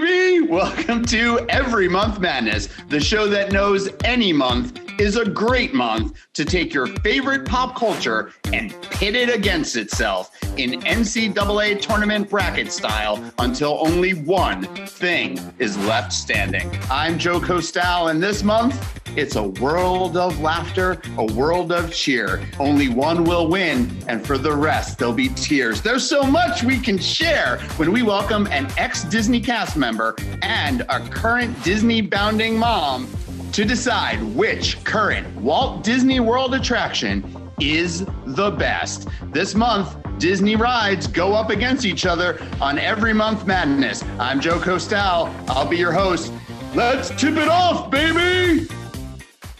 baby. Welcome to Every Month Madness, the show that knows any month is a great month to take your favorite pop culture and pit it against itself in NCAA tournament bracket style until only one thing is left standing. I'm Joe Costal, and this month, it's a world of laughter, a world of cheer. Only one will win, and for the rest, there'll be tears. There's so much we can share when we welcome an ex Disney cast member and a current Disney bounding mom to decide which current Walt Disney World attraction is the best. This month, Disney rides go up against each other on Every Month Madness. I'm Joe Costal. I'll be your host. Let's tip it off, baby!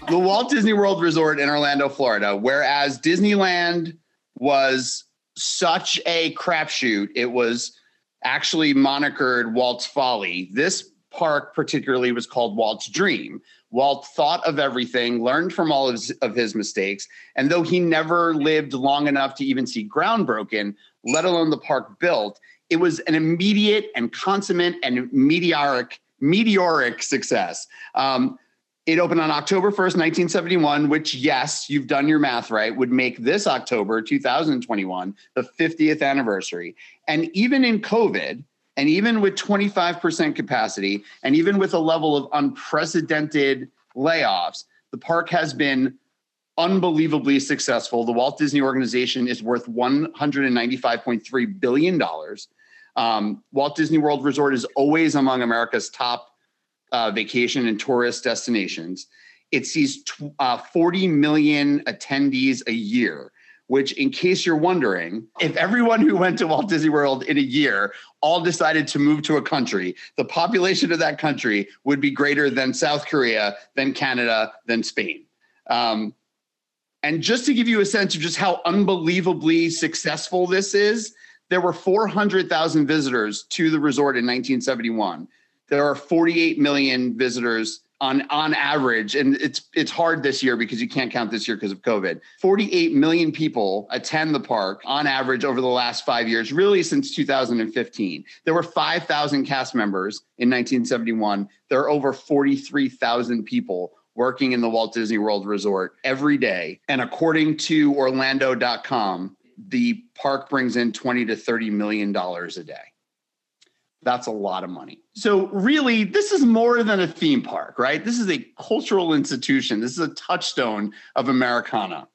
the Walt Disney World Resort in Orlando, Florida, whereas Disneyland was such a crapshoot, it was actually monikered Walt's Folly. This park, particularly, was called Walt's Dream. Walt thought of everything, learned from all of his, of his mistakes, and though he never lived long enough to even see ground broken, let alone the park built, it was an immediate and consummate and meteoric meteoric success. Um, it opened on October 1st, 1971, which, yes, you've done your math right, would make this October 2021 the 50th anniversary. And even in COVID, and even with 25% capacity, and even with a level of unprecedented layoffs, the park has been unbelievably successful. The Walt Disney Organization is worth $195.3 billion. Um, Walt Disney World Resort is always among America's top uh, vacation and tourist destinations. It sees uh, 40 million attendees a year, which, in case you're wondering, if everyone who went to Walt Disney World in a year all decided to move to a country, the population of that country would be greater than South Korea, than Canada, than Spain. Um, and just to give you a sense of just how unbelievably successful this is, there were 400,000 visitors to the resort in 1971 there are 48 million visitors on on average and it's it's hard this year because you can't count this year because of covid. 48 million people attend the park on average over the last 5 years really since 2015 there were 5000 cast members in 1971 there are over 43,000 people working in the Walt Disney World Resort every day. And according to orlando.com the park brings in 20 to 30 million dollars a day that's a lot of money. So, really, this is more than a theme park, right? This is a cultural institution. This is a touchstone of Americana.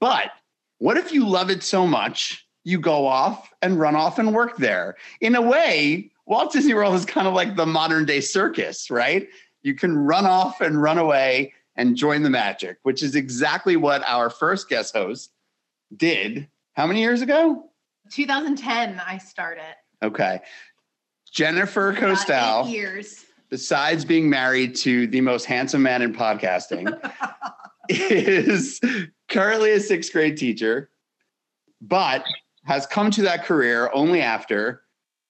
But what if you love it so much, you go off and run off and work there? In a way, Walt Disney World is kind of like the modern day circus, right? You can run off and run away and join the magic, which is exactly what our first guest host did. How many years ago? 2010, I started. Okay. Jennifer Costal, years. besides being married to the most handsome man in podcasting, is currently a sixth grade teacher, but has come to that career only after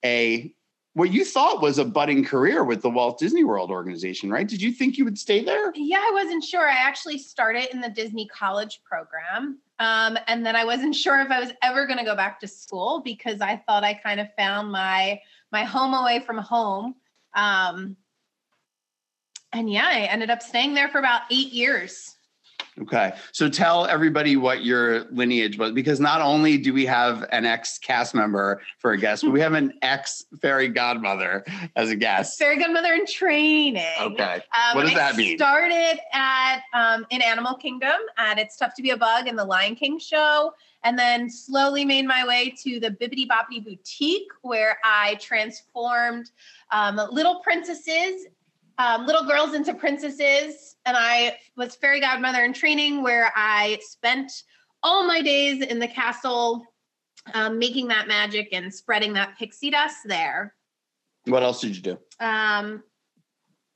a what you thought was a budding career with the Walt Disney World organization, right? Did you think you would stay there? Yeah, I wasn't sure. I actually started in the Disney College program. Um, and then I wasn't sure if I was ever going to go back to school because I thought I kind of found my my home away from home. Um, and yeah, I ended up staying there for about eight years. Okay. So tell everybody what your lineage was because not only do we have an ex cast member for a guest, but we have an ex fairy godmother as a guest. Fairy godmother in training. Okay. Um, what does that mean? Started at um, in Animal Kingdom at It's Tough to Be a Bug in the Lion King show and then slowly made my way to the Bibbidi Bobbidi Boutique, where I transformed um, little princesses, um, little girls into princesses. And I was fairy godmother in training, where I spent all my days in the castle um, making that magic and spreading that pixie dust there. What else did you do? Um,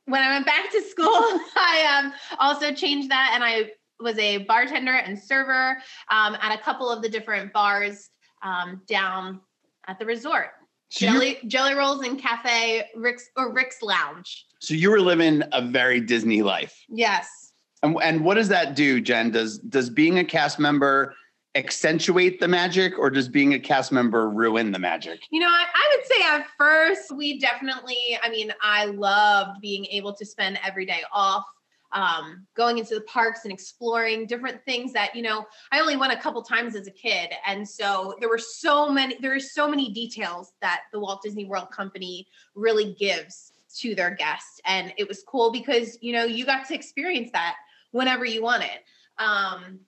when I went back to school, I um, also changed that and I was a bartender and server um, at a couple of the different bars um, down at the resort. So Jelly Jelly Rolls and Cafe Rix or Rix Lounge. So you were living a very Disney life. Yes. And, and what does that do, Jen? Does does being a cast member accentuate the magic or does being a cast member ruin the magic? You know, I, I, would say at first we definitely, I mean, I loved being able to spend every day off. Um, going into the parks and exploring different things that you know i only went a couple times as a kid. And so there were so many there are so many details that the walt disney world company really gives to their guests. And it was cool because you know you got to experience that whenever you wanted um,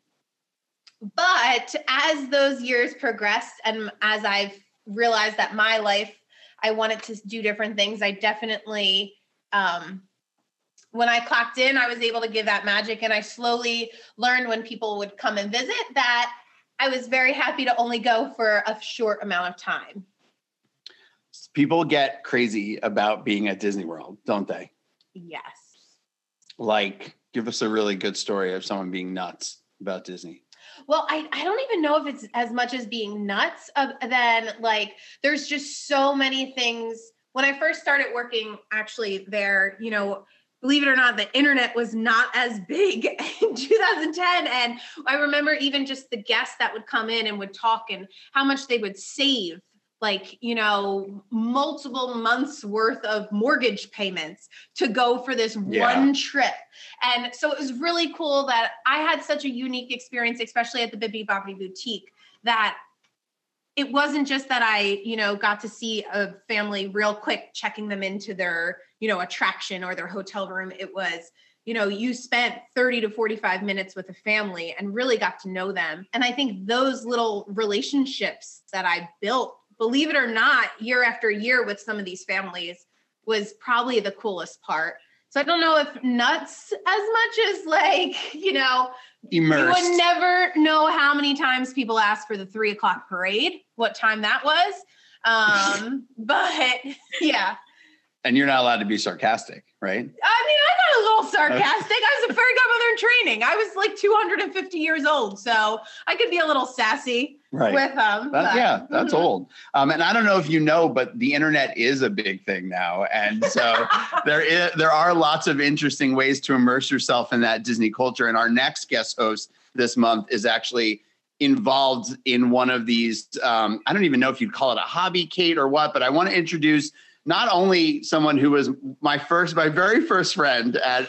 but as those years progressed and as I've realized that my life, I wanted to do different things, I definitely, um, when I clocked in, I was able to give that magic. And I slowly learned when people would come and visit that I was very happy to only go for a short amount of time. People get crazy about being at Disney World, don't they? Yes. Like, give us a really good story of someone being nuts about Disney. Well, I, I don't even know if it's as much as being nuts of then like there's just so many things. When I first started working actually there, you know, believe it or not, the internet was not as big in 2010. And I remember even just the guests that would come in and would talk and how much they would save like you know multiple months worth of mortgage payments to go for this yeah. one trip and so it was really cool that i had such a unique experience especially at the bibbidi bobbidi boutique that it wasn't just that i you know got to see a family real quick checking them into their you know attraction or their hotel room it was you know you spent 30 to 45 minutes with a family and really got to know them and i think those little relationships that i built believe it or not, year after year with some of these families was probably the coolest part. So I don't know if nuts as much as like, you know, immersed. You would never know how many times people ask for the three o'clock parade, what time that was. Um, but yeah. And you're not allowed to be sarcastic, right? I mean, I got a little sarcastic. I was a fairy godmother in training. I was like 250 years old, so I could be a little sassy right. with them. That, yeah, that's old. Um, and I don't know if you know, but the internet is a big thing now, and so there is there are lots of interesting ways to immerse yourself in that Disney culture. And our next guest host this month is actually involved in one of these. Um, I don't even know if you'd call it a hobby, Kate, or what, but I want to introduce not only someone who was my first, my very first friend at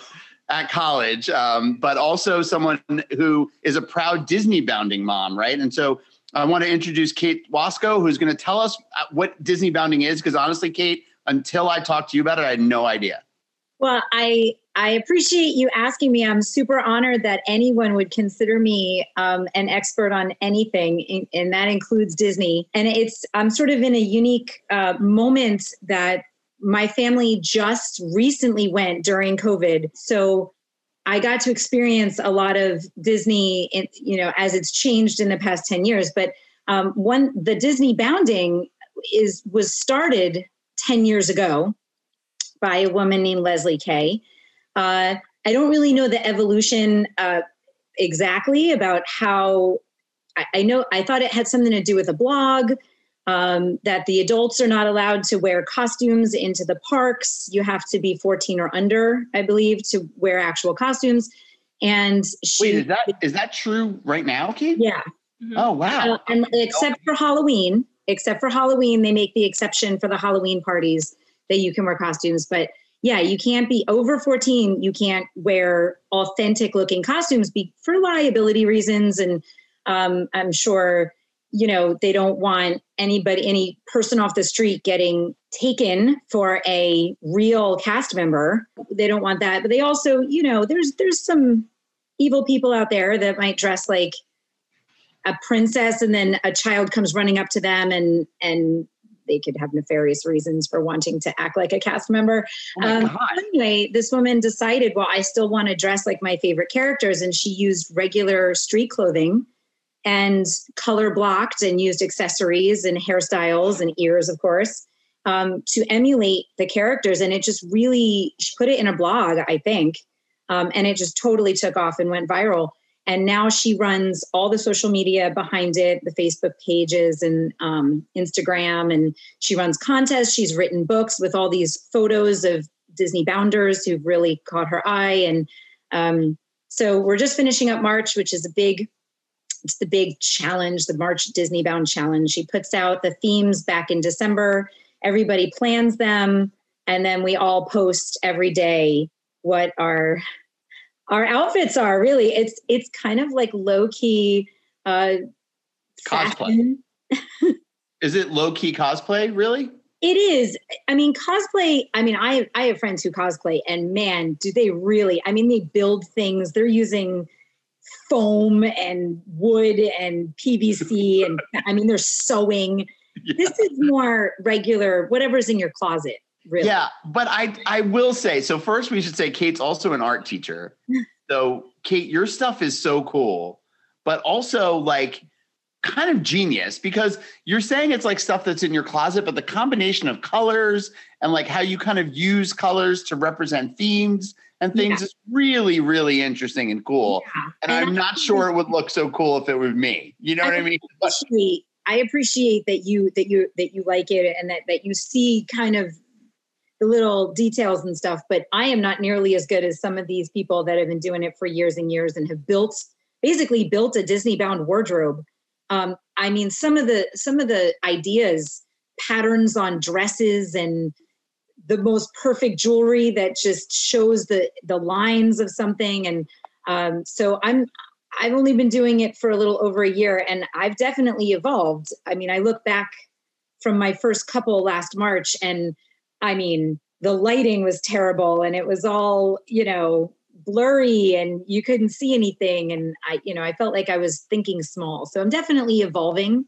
at college, um, but also someone who is a proud Disney bounding mom, right? And so I want to introduce Kate Wasco, who's going to tell us uh, what Disney bounding is. Because honestly, Kate, until I talked to you about it, I had no idea. Well, I I appreciate you asking me. I'm super honored that anyone would consider me um, an expert on anything, and that includes Disney. And it's I'm sort of in a unique uh, moment that my family just recently went during COVID, so I got to experience a lot of Disney, in, you know, as it's changed in the past ten years. But um, one, the Disney bounding is was started ten years ago by a woman named Leslie Kay. Uh, I don't really know the evolution uh, exactly about how. I, I, know I thought it had something to do with a blog. Um, that the adults are not allowed to wear costumes into the parks. You have to be 14 or under, I believe, to wear actual costumes. And she, wait, is that is that true right now, Kate? Yeah. Mm-hmm. Oh wow! Uh, and except for Halloween, except for Halloween, they make the exception for the Halloween parties that you can wear costumes. But yeah, you can't be over 14. You can't wear authentic looking costumes be, for liability reasons. And um, I'm sure, you know, they don't want anybody, any person off the street getting taken for a real cast member. They don't want that. But they also, you know, there's there's some evil people out there that might dress like a princess and then a child comes running up to them and and they could have nefarious reasons for wanting to act like a cast member. Oh um, anyway, this woman decided, well, I still want to dress like my favorite characters. And she used regular street clothing and color blocked and used accessories and hairstyles and ears, of course, um, to emulate the characters. And it just really, she put it in a blog, I think. Um, and it just totally took off and went viral and now she runs all the social media behind it the facebook pages and um, instagram and she runs contests she's written books with all these photos of disney bounders who've really caught her eye and um, so we're just finishing up march which is a big it's the big challenge, the March Disney Bound challenge. She puts out the themes back in December. Everybody plans them, and then we all post every day what our our outfits are. Really, it's it's kind of like low key uh, cosplay. Is it low key cosplay? Really? It is. I mean, cosplay. I mean, I I have friends who cosplay, and man, do they really? I mean, they build things. They're using foam and wood and PVC, and I mean, they're sewing. Yeah. This is more regular, whatever's in your closet. Really. Yeah, but I I will say so. First, we should say Kate's also an art teacher. so, Kate, your stuff is so cool, but also like kind of genius because you're saying it's like stuff that's in your closet, but the combination of colors and like how you kind of use colors to represent themes and things yeah. is really, really interesting and cool. Yeah. And, and, I'm not sure it would look so cool if it was me. You know I what I mean? Appreciate, I appreciate that you that you that you like it and that that you see kind of the little details and stuff. But I am not nearly as good as some of these people that have been doing it for years and years and have built basically built a Disney bound wardrobe um, I mean, some of the some of the ideas, patterns on dresses, and the most perfect jewelry that just shows the the lines of something. And um, so I'm I've only been doing it for a little over a year, and I've definitely evolved. I mean, I look back from my first couple last March, and I mean, the lighting was terrible, and it was all you know blurry and you couldn't see anything. And i you know i felt like i was thinking small. So i'm definitely evolving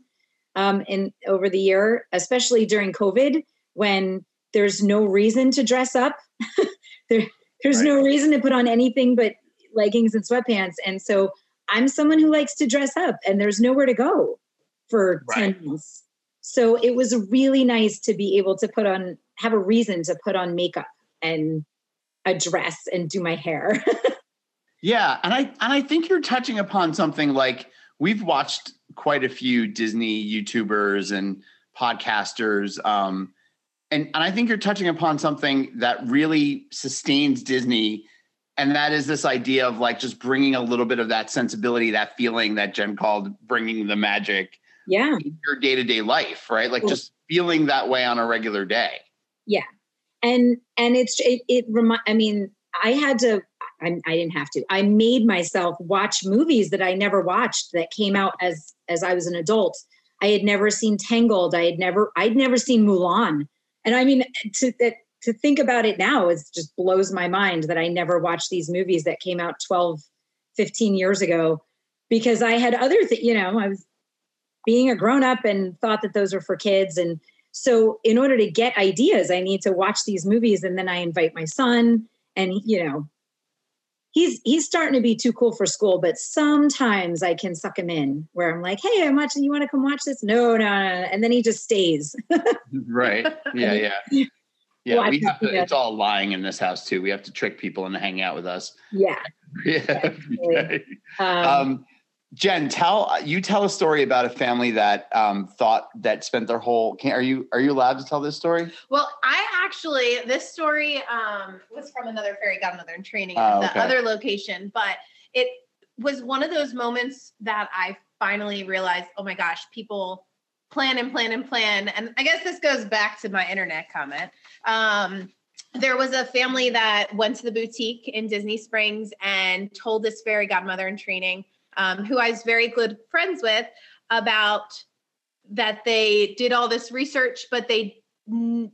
um in over the year especially during covid when there's no reason to dress up. There there's right. no reason to put on anything but leggings and sweatpants. And so i'm someone who likes to dress up and there's nowhere to go for right. 10 months. So it was really nice to be able to put on have a reason to put on makeup and a dress and do my hair. yeah, and I and I think you're touching upon something like we've watched quite a few Disney YouTubers and podcasters um, and and I think you're touching upon something that really sustains Disney and that is this idea of like just bringing a little bit of that sensibility that feeling that Jen called bringing the magic yeah. your day-to-day life right? Like just feeling that way on a regular day yeah. And and it's it, it remind i mean i had to I, I didn't have to. I made myself watch movies that i never watched that came out as as i was an adult. I had never seen tangled. I had never i'd never seen mulan. And i mean to that to think about it now it just blows my mind that i never watched these movies that came out 12 15 years ago because i had other you know i was being a grown up and thought that those were for kids and so in order to get ideas, I need to watch these movies and then I invite my son and you know, he's he's starting to be too cool for school, but sometimes I can suck him in where I'm like, "Hey, I'm watching. You want to come watch this?" No, no, no, and then he just stays. right. Yeah. Yeah. Yeah. we have to, it's all lying in this house too. We have to trick people into hanging out with us. Yeah. yeah. um, um, Jen, tell you tell a story about a family that um, thought that spent their whole. Can, are you are you allowed to tell this story? Well, I actually this story um, was from another fairy godmother in training at oh, okay. the other location, but it was one of those moments that I finally realized, oh my gosh, people plan and plan and plan, and I guess this goes back to my internet comment. Um, there was a family that went to the boutique in Disney Springs and told this fairy godmother in training um, who I was very good friends with, about that they did all this research, but they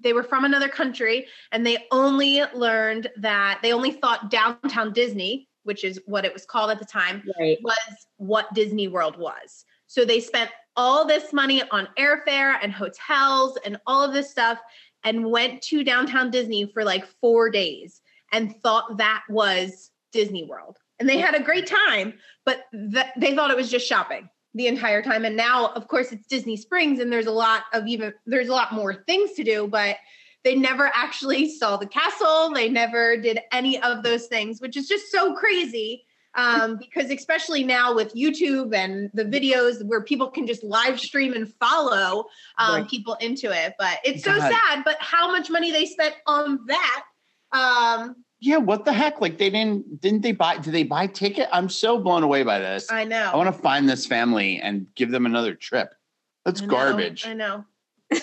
they were from another country and they only learned that they only thought downtown Disney, which is what it was called at the time, right. was what Disney World was. So they spent all this money on airfare and hotels and all of this stuff and went to downtown Disney for like four days and thought that was Disney World and they had a great time, but th- they thought it was just shopping the entire time. And now, of course, it's Disney Springs, and there's a lot of even there's a lot more things to do, but they never actually saw the castle. They never did any of those things, which is just so crazy. Um, because especially now with YouTube and the videos where people can just live stream and follow um, right. people into it. But it's God. so sad. But how much money they spent on that um, Yeah, what the heck? Like they didn't didn't they buy did they buy ticket? I'm so blown away by this. I know. I want to find this family and give them another trip. That's I know, garbage. I know.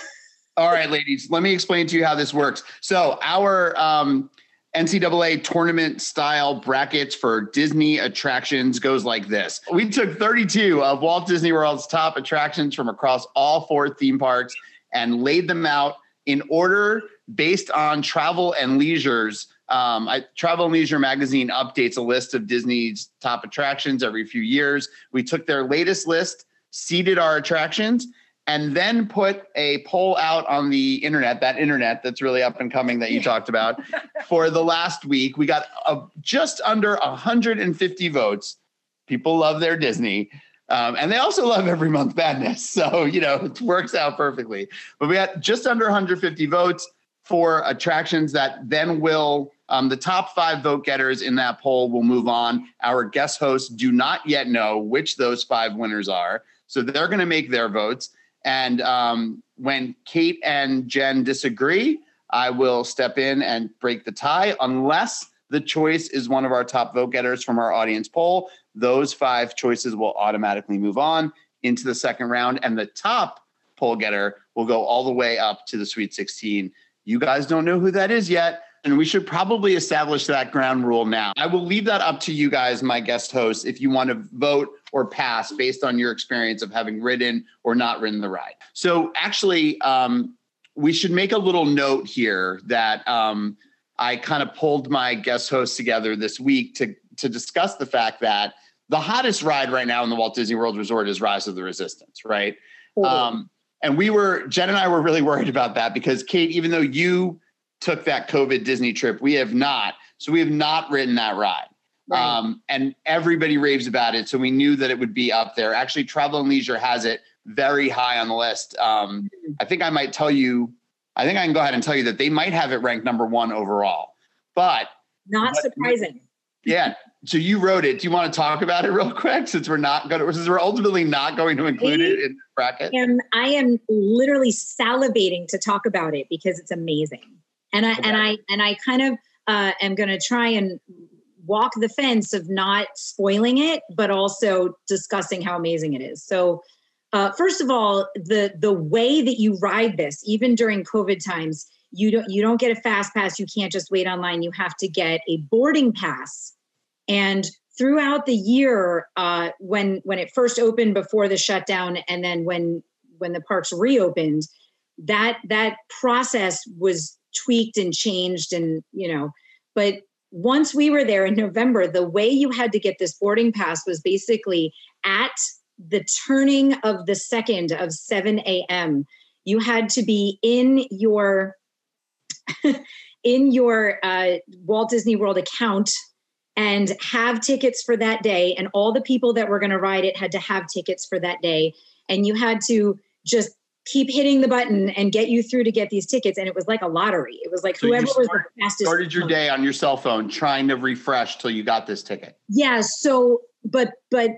All right, ladies, let me explain to you how this works. So, our um, NCAA tournament style brackets for Disney attractions goes like this. We took 32 of Walt Disney World's top attractions from across all four theme parks and laid them out in order based on travel and leisure's. Um, I, travel and Leisure magazine updates a list of Disney's top attractions every few years. We took their latest list, seeded our attractions, and then put a poll out on the internet, that internet that's really up and coming that you talked about for the last week. We got a, just under 150 votes. People love their Disney. Um, and they also love every month madness. So, you know, it works out perfectly. But we had just under 150 votes for attractions that then will, um, the top five vote getters in that poll will move on. Our guest hosts do not yet know which those five winners are. So they're going to make their votes. And um, when Kate and Jen disagree, I will step in and break the tie unless the choice is one of our top vote getters from our audience poll. Those five choices will automatically move on into the second round, and the top poll getter will go all the way up to the Sweet 16. You guys don't know who that is yet, and we should probably establish that ground rule now. I will leave that up to you guys, my guest hosts, if you want to vote or pass based on your experience of having ridden or not ridden the ride. So, actually, um, we should make a little note here that um, I kind of pulled my guest hosts together this week to to discuss the fact that the hottest ride right now in the Walt Disney World Resort is Rise of the Resistance, right? Um, and we were Jen and I were really worried about that because Kate, even though you took that COVID Disney trip, we have not. So we have not ridden that ride. Right. Um, and everybody raves about it. So we knew that it would be up there. Actually, Travel and Leisure has it very high on the list. Um, I think I might tell you, I think I can go ahead and tell you that they might have it ranked number one overall. But Not But- surprising. yeah, so you wrote it. Do you want to talk about it real quick since we're not going to, since we're ultimately not going to include it in the bracket? Am I am literally salivating to talk about it because it's amazing. And I and I and I kind of uh, am going to try and walk the fence of not spoiling it, but also discussing how amazing it is. So, uh, first of all, the the way that you ride this, even during COVID times, you don't you don't get a fast pass. You can't just wait online. You have to get a boarding pass. And throughout the year, uh, when when it first opened before the shutdown, and then when when the parks reopened, that that process was tweaked and changed, and you know, but once we were there in November, the way you had to get this boarding pass was basically at the turning of the second of 7 a.m. You had to be in your in your uh, Walt Disney World account and have tickets for that day. And all the people that were going to ride it had to have tickets for that day. And you had to just keep hitting the button and get you through to get these tickets. And it was like a lottery. It was like So whoever was the fastest. Started your day on your cell phone trying to refresh till you got this ticket. yeah so but but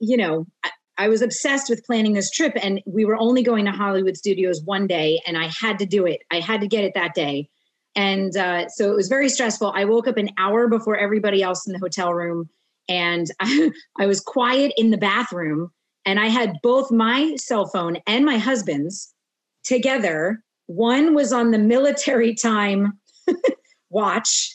you know I, I was obsessed with planning this trip and we were only going to hollywood studios one day and i had to do it i had to get it that day and uh, so it was very stressful i woke up an hour before everybody else in the hotel room and I, I was quiet in the bathroom and i had both my cell phone and my husband's together. One was on the military time watch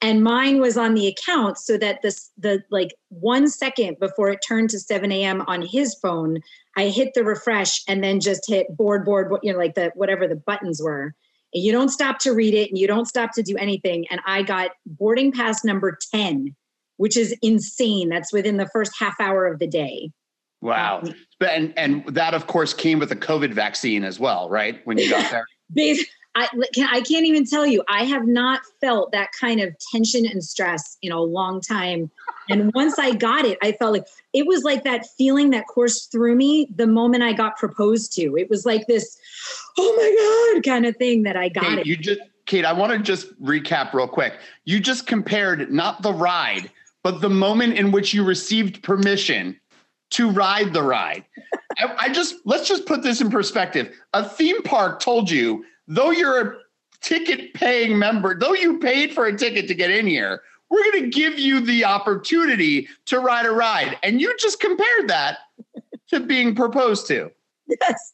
and mine was on the account so that this the like one second before it turned to 7 a.m on his phone i hit the refresh and then just hit board board you know like the whatever the buttons were. And you don't stop to read it and you don't stop to do anything. And i got boarding pass number 10 which is insane. That's within the first half hour of the day Wow. Um, but and and that of course came with a COVID vaccine as well, right? When you got there. I, I can't even tell you. I have not felt that kind of tension and stress in a long time. And once I got it, I felt like it was like that feeling that coursed through me the moment I got proposed to. It was like this, oh my God, kind of thing that I got Kate, it. you just Kate, I want to just recap real quick. You just compared not the ride, but the moment in which you received permission to ride the ride. I, I just let's just put this in perspective. A theme park told you, though you're a ticket paying member, though you paid for a ticket to get in here, we're going to give you the opportunity to ride a ride. And you just compared that to being proposed to. Yes.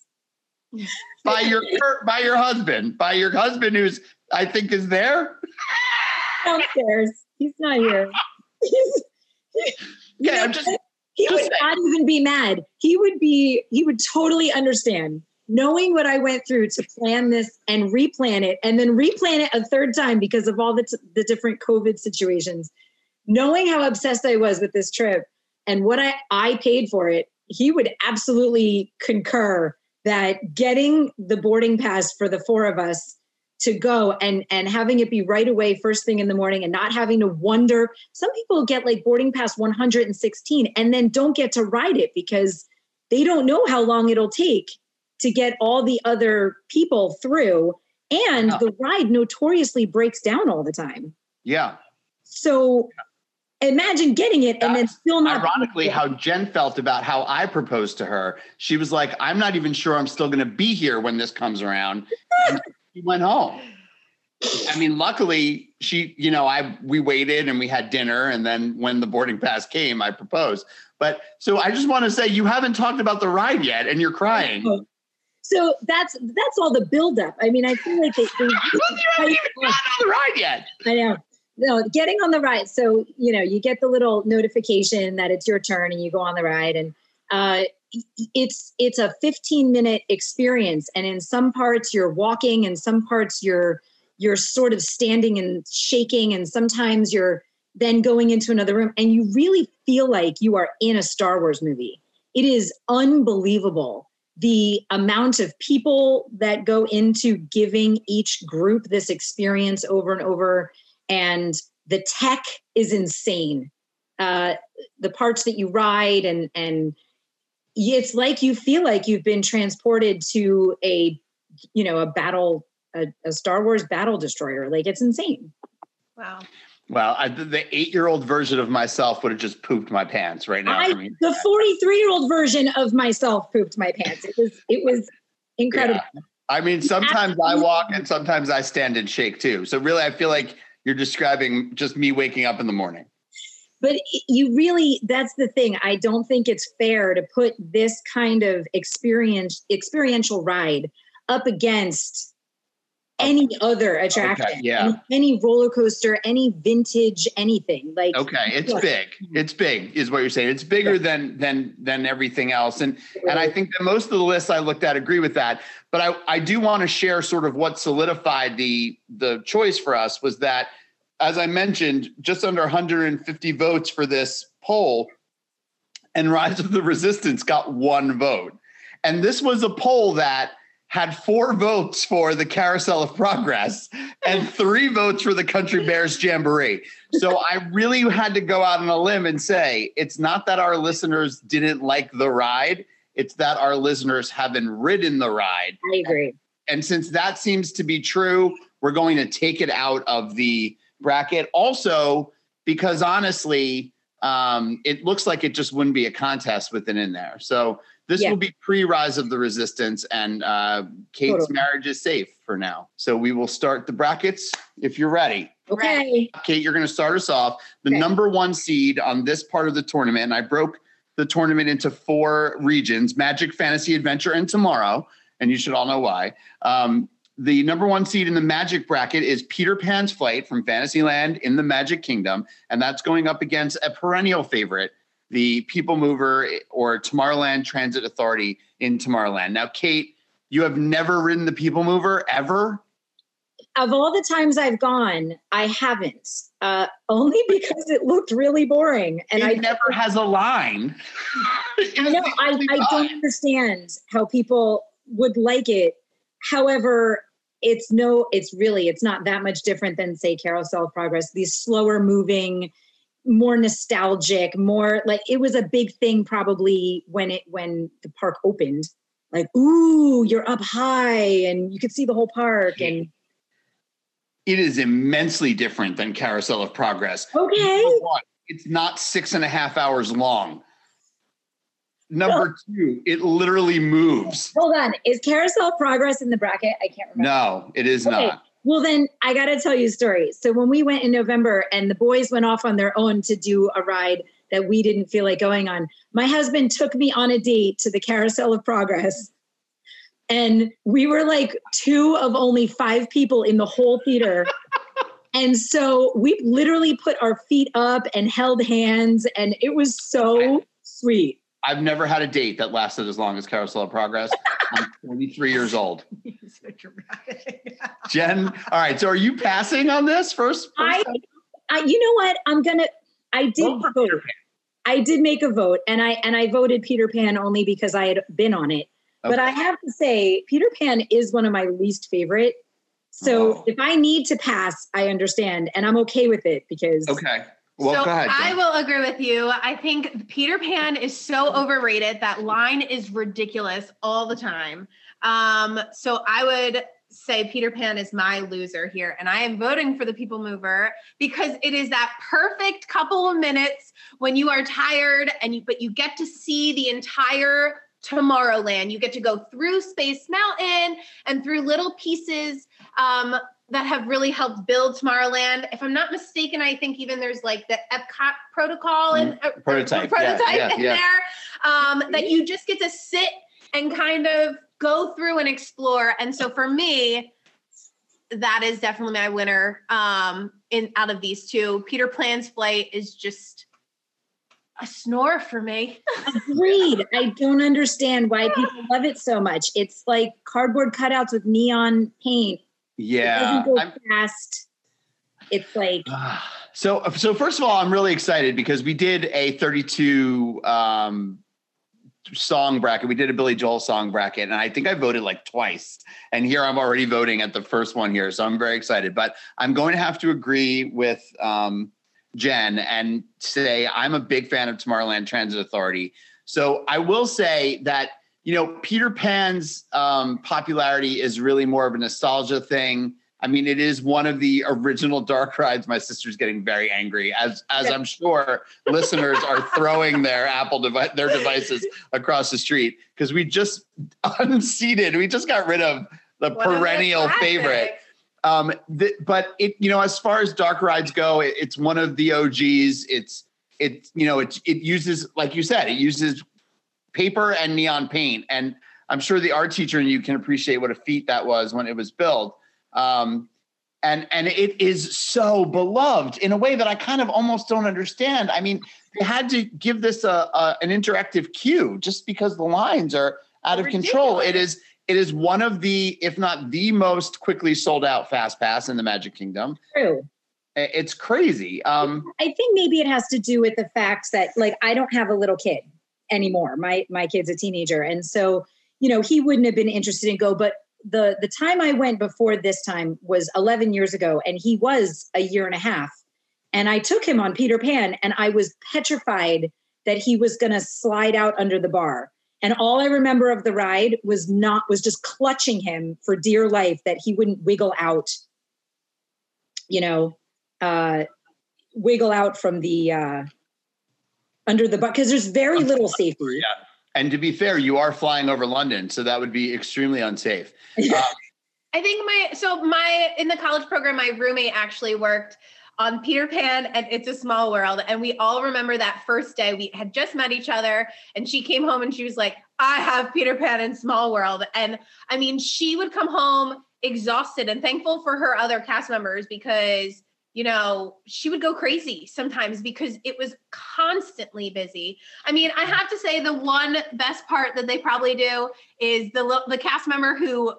By your by your husband, by your husband who's I think is there downstairs. He's not here. yeah, I'm just he just would not even be mad. He would be, he would totally understand knowing what I went through to plan this and replan it and then replan it a third time because of all the, t- the different COVID situations. Knowing how obsessed I was with this trip and what I, I paid for it, he would absolutely concur that getting the boarding pass for the four of us to go and and having it be right away first thing in the morning and not having to wonder some people get like boarding pass 116 and then don't get to ride it because they don't know how long it'll take to get all the other people through and Yeah. the ride notoriously breaks down all the time yeah. so imagine getting it and then still not Ironically, how Jen felt about how I proposed to her. She was like, I'm not even sure I'm still going to be here when this comes around. She went home. I mean, luckily, she, you know, I we waited and we had dinner, and then when the boarding pass came, I proposed. But so I just want to say, you haven't talked about the ride yet, and you're crying. so that's that's all the buildup i mean i feel like they, they you haven't even gotten on the ride yet. I know. No, getting on the ride. So, you know, you get the little notification that it's your turn and you go on the ride and uh it's it's a 15 minute experience and in some parts you're walking and some parts you're you're sort of standing and shaking and sometimes you're then going into another room and you really feel like you are in a Star Wars movie. It is unbelievable the amount of people that go into giving each group this experience over and over and the tech is insane uh, the parts that you ride and and it's like you feel like you've been transported to a you know a battle a, a star wars battle destroyer like it's insane Wow. Well, I, the- the eight-year-old version of myself would have just pooped my pants right now. I, for me. the 43 year old version of myself pooped my pants it was it was incredible I mean, sometimes I walk and sometimes I stand and shake too. So really, I feel like you're describing just me waking up in the morning. But you really that's the thing i don't think it's fair to put this kind of experience experiential ride up against any other attraction yeah. any, roller coaster any vintage anything like Okay, it's Yeah. big. It's big, is what you're saying. It's bigger than than than everything else. And and I think that most of the lists I looked at agree with that. But I, I do want to share sort of what solidified the the choice for us was that, as I mentioned, just under 150 votes for this poll, and Rise of the Resistance got one vote. And this was a poll that had four votes for the Carousel of Progress and three votes for the Country Bears Jamboree. So I really had to go out on a limb and say it's not that our listeners didn't like the ride, it's that our listeners haven't ridden the ride. i agree And since that seems to be true, we're going to take it out of the bracket. Also, because honestly, um, it looks like it just wouldn't be a contest with it in there. So this Yeah. will be pre-rise of the resistance, and uh, Kate's Totally. marriage is safe for now. So we will start the brackets if you're ready. okay Kate, you're going to start us off. The Okay. number one seed on this part of the tournament, and I broke the tournament into four regions Magic, Fantasy, Adventure, and Tomorrow. And you should all know why. Um, the number one seed in the Magic bracket is Peter Pan's Flight from Fantasyland in the Magic Kingdom. And that's going up against a perennial favorite, the People Mover or Tomorrowland Transit Authority in Tomorrowland. Now, Kate, you have never ridden the People Mover ever? of all the times i've gone i haven't uh, only because it looked really boring and it i never has a line. It I. I, don't understand how people would like it. However, it's no, it's really, it's not that much different than say Carousel of Progress. These slower moving, more nostalgic, more like it was a big thing probably when it when the park opened. Like, ooh, you're up high and you could see the whole park. And It is immensely different than Carousel of Progress. okay, it's not six and a half hours long. Number two, it literally moves. hold on. Is Carousel Progress in the bracket? I can't remember. No, it is Okay. not. Well, then I got to tell you a story. So when we went in November and the boys went off on their own to do a ride that we didn't feel like going on, my husband took me on a date to the Carousel of Progress. And we were like two of only five people in the whole theater. and so we literally put our feet up and held hands, and it was so sweet. I've never had a date that lasted as long as Carousel of Progress. I'm 23 years old. so. Jen, all right. So are you passing on this first? I, I, you know what? I'm gonna. I did Vote vote. I did make a vote, and I and I voted Peter Pan only because I had been on it. But I have to say, Peter Pan is one of my least favorite. So Oh. if I need to pass, I understand, and I'm okay with it because Okay. Well, so go ahead. I will agree with you. I think Peter Pan is so overrated. That line is ridiculous all the time. Um, so I would say Peter Pan is my loser here, and I am voting for the People Mover because it is that perfect couple of minutes when you are tired and you but you get to see the entire Tomorrowland. You get to go through Space Mountain and through little pieces um, that have really helped build Tomorrowland. If I'm not mistaken, I think even there's like the Epcot protocol and uh, Mm, Prototype, yeah, yeah, in yeah. there um, that you just get to sit and kind of go through and explore. And so for me, that is definitely my winner um, in out of these two. Peter Pan's flight is just a snore for me. agreed. I don't understand why people love it so much. It's like cardboard cutouts with neon paint. It yeah. doesn't go fast. It's like So, so first of all, I'm really excited because we did a 32 um, song bracket. We did a Billy Joel song bracket, and I think I voted like twice. And here I'm already voting at the first one here, so I'm very excited. But I'm going to have to agree with um, Jen and say I'm a big fan of Tomorrowland Transit Authority. So I will say that you know Peter Pan's um, popularity is really more of a nostalgia thing. I mean, it is one of the original dark rides. My sister's getting very angry, as as I'm sure listeners are throwing their Apple device, their devices across the street because we just unseated. We just got rid of the One of perennial favorite. Um, th- but it, you know, as far as dark rides go, it, it's one of the OGs. It's it, you know, it it uses, like you said, it uses paper and neon paint, and I'm sure the art teacher and you can appreciate what a feat that was when it was built. Um, and and it is so beloved in a way that I kind of almost don't understand. I mean, they had to give this a, a an interactive cue just because the lines are out of control. It is it is one of the, if not the most quickly sold out fast pass in the Magic Kingdom. true. It's crazy. Um, I think maybe it has to do with the fact that like I don't have a little kid anymore. My my kid's a teenager, and so you know he wouldn't have been interested in go. But the the time I went before this time was 11 years ago, and he was a year and a half. And I took him on Peter Pan, and I was petrified that he was going to slide out under the bar. And all I remember of the ride was not was just clutching him for dear life that he wouldn't wiggle out. You know, uh, wiggle out from the uh, under the butt because there's very little safety. Yeah. and to be fair, you are flying over London, so that would be extremely unsafe. Um, I think my so my in the college program, my roommate actually worked on Peter Pan and It's a Small World. And we all remember that first day we had just met each other and she came home and she was like, I have Peter Pan and Small World. And I mean, she would come home exhausted and thankful for her other cast members because you know, she would go crazy sometimes because it was constantly busy. I mean, I have to say the one best part that they probably do is the the cast member who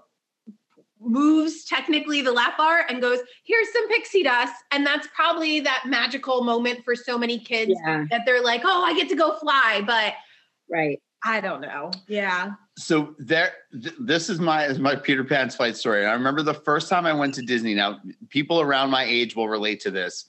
moves technically the lap bar and goes, "Here's some pixie dust," and that's probably that magical moment for so many kids Yeah, that they're like, "Oh, I get to go fly," but right. I don't know. Yeah. so there th- this is my is my peter pan's flight story i remember the first time i went to disney now people around my age will relate to this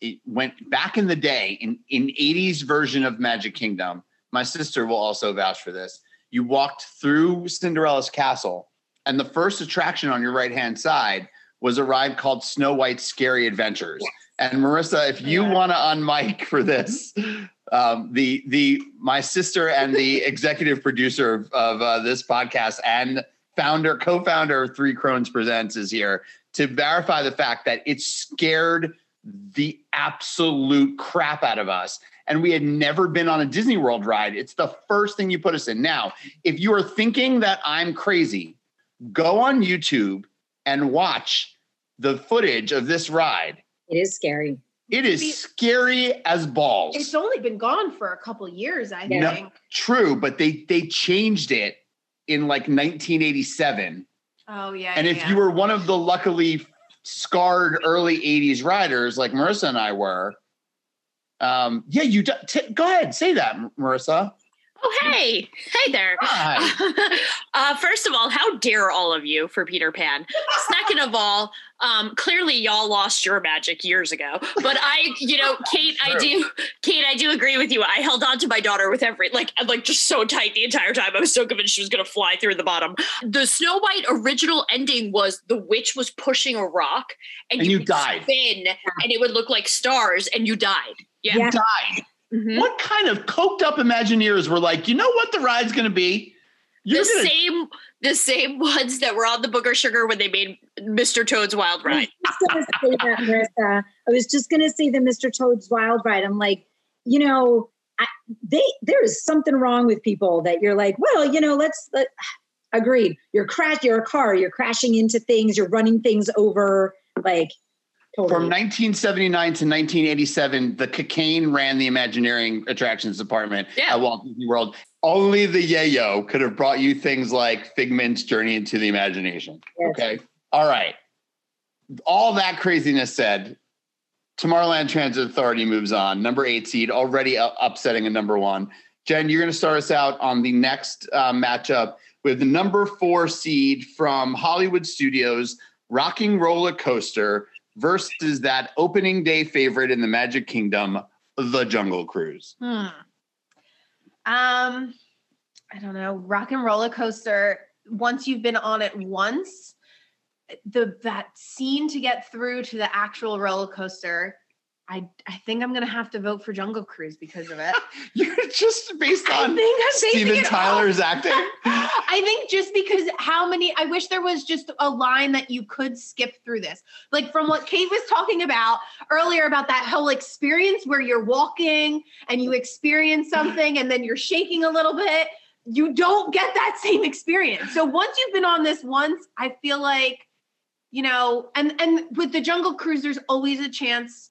it went back in the day in in 80s version of magic kingdom my sister will also vouch for this you walked through cinderella's castle and the first attraction on your right hand side was a ride called snow white's scary adventures and marissa if you Yeah. want to unmic for this um, the the my sister and the executive producer of, of uh, this podcast and founder co-founder of Three Crones Presents is here. to verify the fact that it scared the absolute crap out of us. And we had never been on a Disney World ride. It's the first thing you put us in. Now, if you are thinking that I'm crazy, go on YouTube and watch the footage of this ride. It is scary. It is See- scary as balls. It's only been gone for a couple years, I think. No. True, but they they changed it in like 1987. Oh yeah. And if yeah. you were one of the luckily scarred early 80s riders like Marissa and I were, um, yeah, you t- go ahead, say that, Marissa. Oh, hey. Hey there. Hi. uh, first of all, how dare all of you for Peter Pan? Second of all, um, clearly y'all lost your magic years ago. But I, you know, Kate, I do, Kate, I do agree with you. I held on to my daughter with every, like, I'm like just so tight the entire time. I was so convinced she was going to fly through the bottom. The Snow White original ending was the witch was pushing a rock and, And you would died. spin and it would look like stars and you died. Yeah. Yeah. Died. Mhm. What kind of coked up Imagineers were like, you know what the ride's going to be? You're the gonna same the same ones that were on the Booger Sugar when they made Mr. Toad's Wild Ride. I was just gonna say that, Marissa. I was just gonna say the Mr. Toad's Wild Ride. I'm like, you know, I, they there is something wrong with people that you're like, well, you know, let's let. Agreed. You're crash. You're a car. You're crashing into things. You're running things over. Like, From 1979 to 1987, the cocaine ran the Imagineering attractions department Yeah. at Walt Disney World. Only the yayo could have brought you things like Figment's Journey into the Imagination. Yes. Okay. All right. All that craziness said, Tomorrowland Transit Authority moves on. Number eight seed, already upsetting a number one. Jen, you're going to start us out on the next uh, matchup with the number four seed from Hollywood Studios, Rocking Roller Coaster, versus that opening day favorite in the Magic Kingdom, The Jungle Cruise. Hmm. Um, I don't know. Rock and roller coaster. Once you've been on it once, the that scene to get through to the actual roller coaster. I I think I'm gonna have to vote for Jungle Cruise because of it. You're just based on Steven Tyler's acting. I think just because how many, I wish there was just a line that you could skip through this. Like from what Kate was talking about earlier about that whole experience where you're walking and you experience something and then you're shaking a little bit. You don't get that same experience. So once you've been on this once, I feel like, you know, and and with the Jungle Cruise, there's always a chance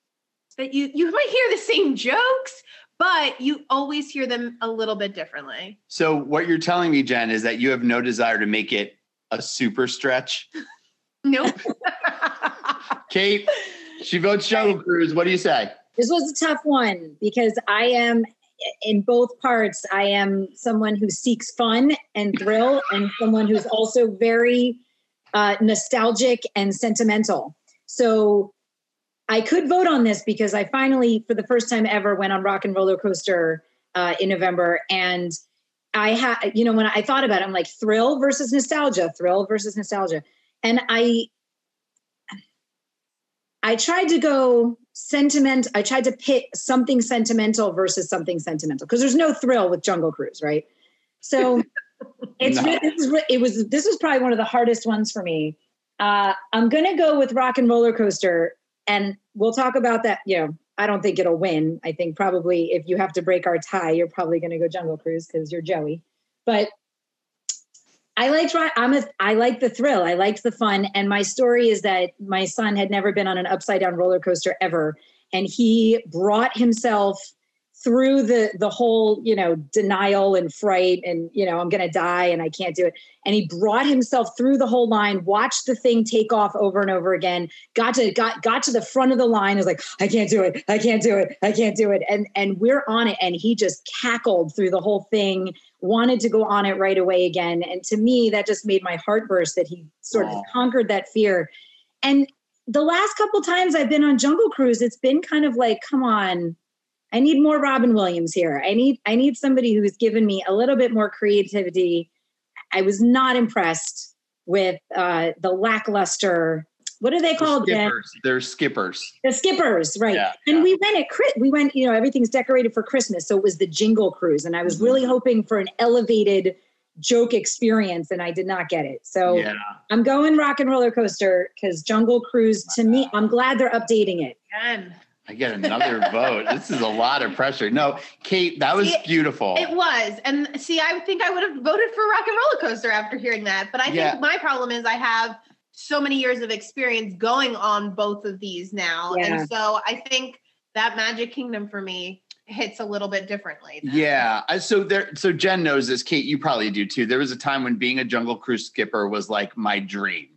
that you you might hear the same jokes, but you always hear them a little bit differently. So what you're telling me, Jen, is that you have no desire to make it a super stretch. Nope. Kate, she votes Jungle Cruise. What do you say? this was a tough one because I am in both parts. I am someone who seeks fun and thrill, and someone who's also very uh, nostalgic and sentimental. So I could vote on this because I finally, for the first time ever, went on Rock and Roller Coaster uh, in November, and I had, you know, when I thought about it, I'm like thrill versus nostalgia, thrill versus nostalgia, and I I tried to go sentiment. I tried to pit something sentimental versus something sentimental because there's no thrill with Jungle Cruise, right? So it's No. is it was this was probably one of the hardest ones for me. Uh, I'm gonna go with Rock and Roller Coaster, and we'll talk about that. You know, I don't think it'll win. I think probably if you have to break our tie, you're probably gonna go Jungle Cruise because you're Joey. But I like I'm a I like the thrill. I liked the fun. And my story is that my son had never been on an upside down roller coaster ever. And he brought himself through the the whole, you know, denial and fright and you know, I'm gonna die and I can't do it. And he brought himself through the whole line, watched the thing take off over and over again, got to got got to the front of the line, was like, I can't do it, I can't do it, I can't do it. And and we're on it. And he just cackled through the whole thing wanted to go on it right away again. And to me, that just made my heart burst that he sort of conquered that fear. And the last couple times I've been on Jungle Cruise, it's been kind of like, come on, I need more Robin Williams here. I need I need somebody who's given me a little bit more creativity. I was not impressed with uh, the lackluster. What are they called? Jen? Skippers. They're skippers. The skippers, right? Yeah, and yeah. we went at Chris. We went, you know, everything's decorated for Christmas, so it was the Jingle Cruise, and I was Mhm. really hoping for an elevated joke experience and I did not get it. So Yeah. I'm going rock and roller coaster because Jungle Cruise to me, I'm glad they're updating it. Again. I get another vote. This is a lot of pressure. No, Kate, that was See, beautiful. It was. And see, I think I would have voted for Rock and Roller Coaster after hearing that. But I think my problem is I have so many years of experience going on both of these now. Yeah. And so I think that Magic Kingdom for me hits a little bit differently. Yeah. So there, so Jen knows this. Kate, you probably do too. There was a time when being a Jungle Cruise skipper was like my dream.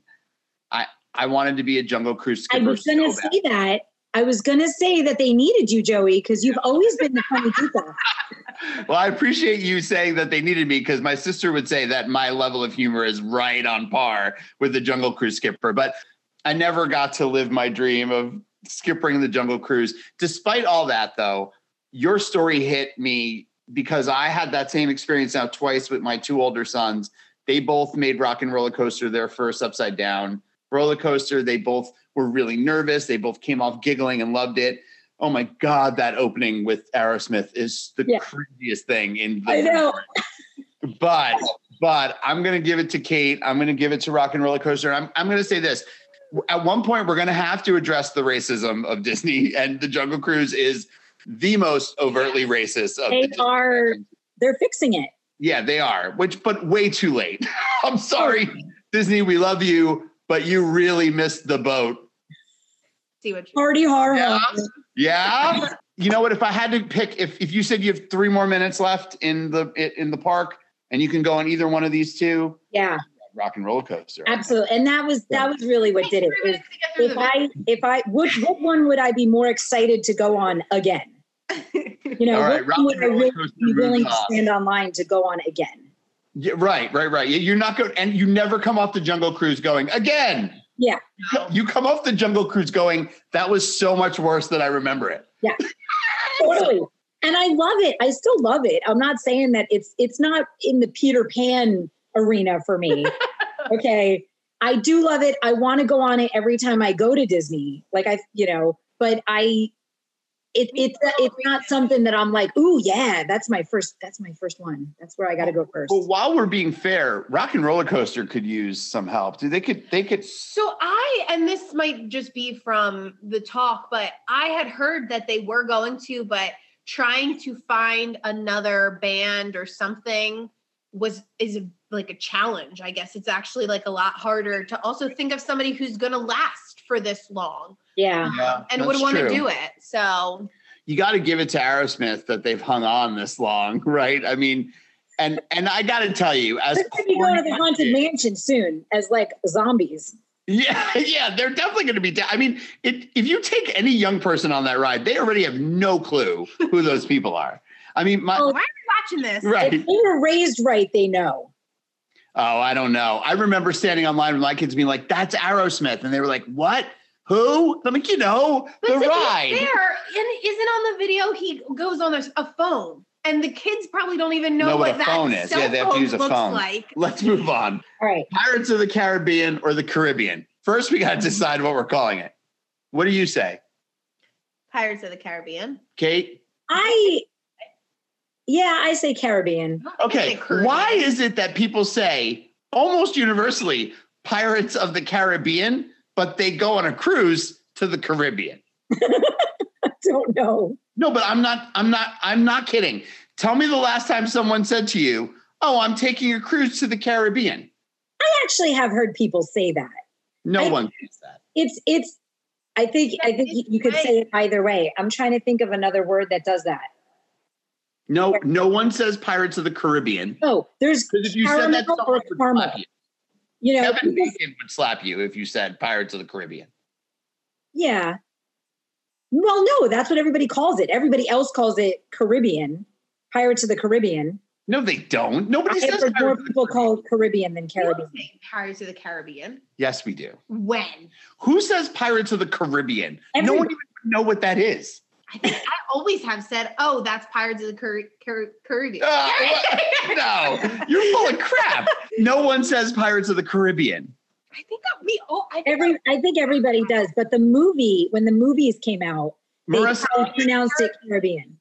I I wanted to be a Jungle Cruise skipper. I was going to so say that. I was going to say that they needed you, Joey, because you've always been the funny people. Well, I appreciate you saying that they needed me because my sister would say that my level of humor is right on par with the Jungle Cruise skipper. But I never got to live my dream of skippering the Jungle Cruise. Despite all that, though, your story hit me because I had that same experience now twice with my two older sons. They both made Rock and Roller Coaster their first upside down roller coaster. They both were really nervous. They both came off giggling and loved it. Oh my God, that opening with Aerosmith is the Yeah. craziest thing in the I know. But but I'm gonna give it to Kate. I'm gonna give it to Rock and Roller Coaster. I'm I'm gonna say this. At one point, we're gonna have to address the racism of Disney, and the Jungle Cruise is the most overtly racist of They the are- attractions. They're fixing it. Yeah, they are. Which, but way too late. I'm sorry, oh. Disney. We love you, but you really missed the boat. See what you Party hard. Yeah. Yeah. You know what? If I had to pick, if if you said you have three more minutes left in the in the park, and you can go on either one of these two, Yeah, Rock and Roller Coaster. absolutely. And that was that was really what did it. Three Is minutes to get through if I if I what what one would I be more excited to go on again? You know, All right, what one would I really be willing to moves on. stand online to go on again? Yeah, right, right, right. You're not going, and you never come off the Jungle Cruise going again. Yeah. You come off the Jungle Cruise going. That was so much worse than I remember it. Yeah. totally and i love it i still love it i'm not saying that it's it's not in the peter pan arena for me okay i do love it i want to go on it every time i go to disney like i you know but i it, it's it's not something that i'm like ooh yeah that's my first that's my first one that's where i gotta go first Well, while we're being fair, Rock and Roller Coaster could use some help. Do they could they could So I, and this might just be from the talk, but I had heard that they were going to, but trying to find another band or something was is like a challenge. I guess it's actually like a lot harder to also think of somebody who's going to last for this long yeah Yeah, and would want to do it. So you got to give it to Aerosmith that they've hung on this long, right? I mean, and and I got to tell you, as they're gonna be going to the haunted mansion soon as like zombies Yeah, yeah, they're definitely going to be. Da- I mean, it, if you take any young person on that ride, they already have no clue who those people are. I mean, my Oh, why are we watching this? right. if they were raised right they know Oh, I don't know. I remember standing online with my kids being like, "That's Aerosmith," and they were like, "What? Who?" I'm like, "You know, But the to be ride." fair, and isn't on the video he goes on a, a phone, and the kids probably don't even know, Know what what, a that phone is. Yeah, they have to use a looks phone. like. Let's move on. all right Pirates of the Caribbean or the Caribbean? First, we got to decide what we're calling it. What do you say, Pirates of the Caribbean. Kate? I, yeah, I say Caribbean. Okay, Say Caribbean. why is it that people say almost universally Pirates of the Caribbean, but they go on a cruise to the Caribbean? I don't know. No, but I'm not. I'm not. I'm not kidding. Tell me the last time someone said to you, "Oh, I'm taking a cruise to the Caribbean." I actually have heard people say that. No I- one thinks that. It's it's. I think I think you- you could say it either way. I'm trying to think of another word that does that. No, no one says Pirates of the Caribbean. Oh, there's Because if you said that, caramel or someone would caramel. Slap you. You know, Kevin Bacon would slap you if you said Pirates of the Caribbean. yeah. Well, no, that's what everybody calls it. Everybody else calls it Caribbean, Pirates of the Caribbean. No, they don't. Nobody I says have heard more of the people Caribbean. call Caribbean than We Caribbean. don't say Pirates of the Caribbean. Yes, we do. When? Who says Pirates of the Caribbean? no one even know what that is. I think I always have said, "Oh, that's Pirates of the Car- Car- Caribbean." Uh, no, you're full of crap. No one says Pirates of the Caribbean. I think that we. Oh, I think Every I think everybody does, but the movie when the movies came out, they Marissa, probably pronounced it Caribbean.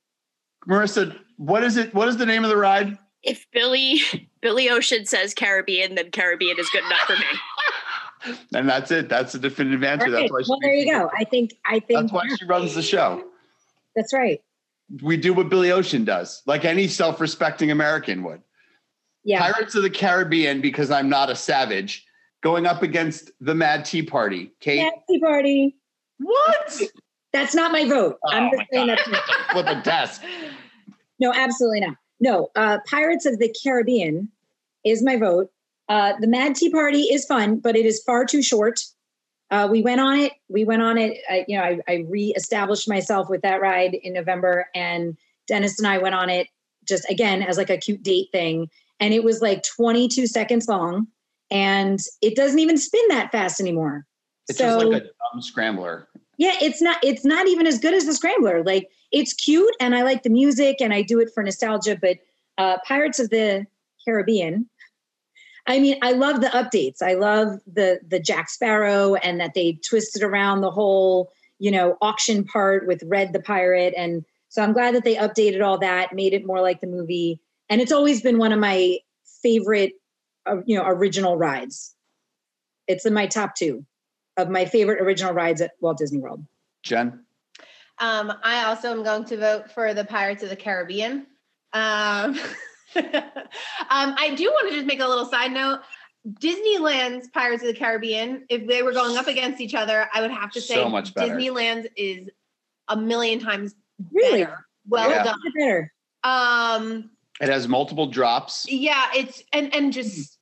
Marissa, what is it? What is the name of the ride? If Billy Billy Ocean says Caribbean, then Caribbean is good enough for me. and that's it. That's the definitive answer. Right. That's why. She Well, there you go. I think I think That's why she runs the show. That's right. We do what Billy Ocean does, like any self-respecting American would. Yeah. Pirates of the Caribbean, because I'm not a savage, going up against the Mad Tea Party. Kate, Yeah, Tea Party. what? That's not my vote. I'm Oh just my saying God. that's Flip a desk. no, absolutely not. No, uh, Pirates of the Caribbean is my vote. Uh, the Mad Tea Party is fun, but it is far too short. Uh, we went on it. We went on it. I, you know, I, I reestablished myself with that ride in November, and Dennis and I went on it just again as like a cute date thing, and it was like 22 seconds long, and it doesn't even spin that fast anymore. It's so just like a dumb scrambler. yeah, it's not. It's not even as good as the Scrambler. Like it's cute, and I like the music, and I do it for nostalgia. But uh, Pirates of the Caribbean. I mean, I love the updates. I love the the Jack Sparrow, and that they twisted around the whole you know auction part with Redd the pirate, and so I'm glad that they updated all that, made it more like the movie. And it's always been one of my favorite, uh, you know, original rides. It's in my top two of my favorite original rides at Walt Disney World. Jen, Um, I also am going to vote for the Pirates of the Caribbean. Um, um, I do want to just make a little side note. Disneyland's Pirates of the Caribbean, if they were going up against each other, I would have to say So much better. Disneyland's is a million times Really? better. Well Yeah. done. Better. Um, it has multiple drops. yeah, it's and and just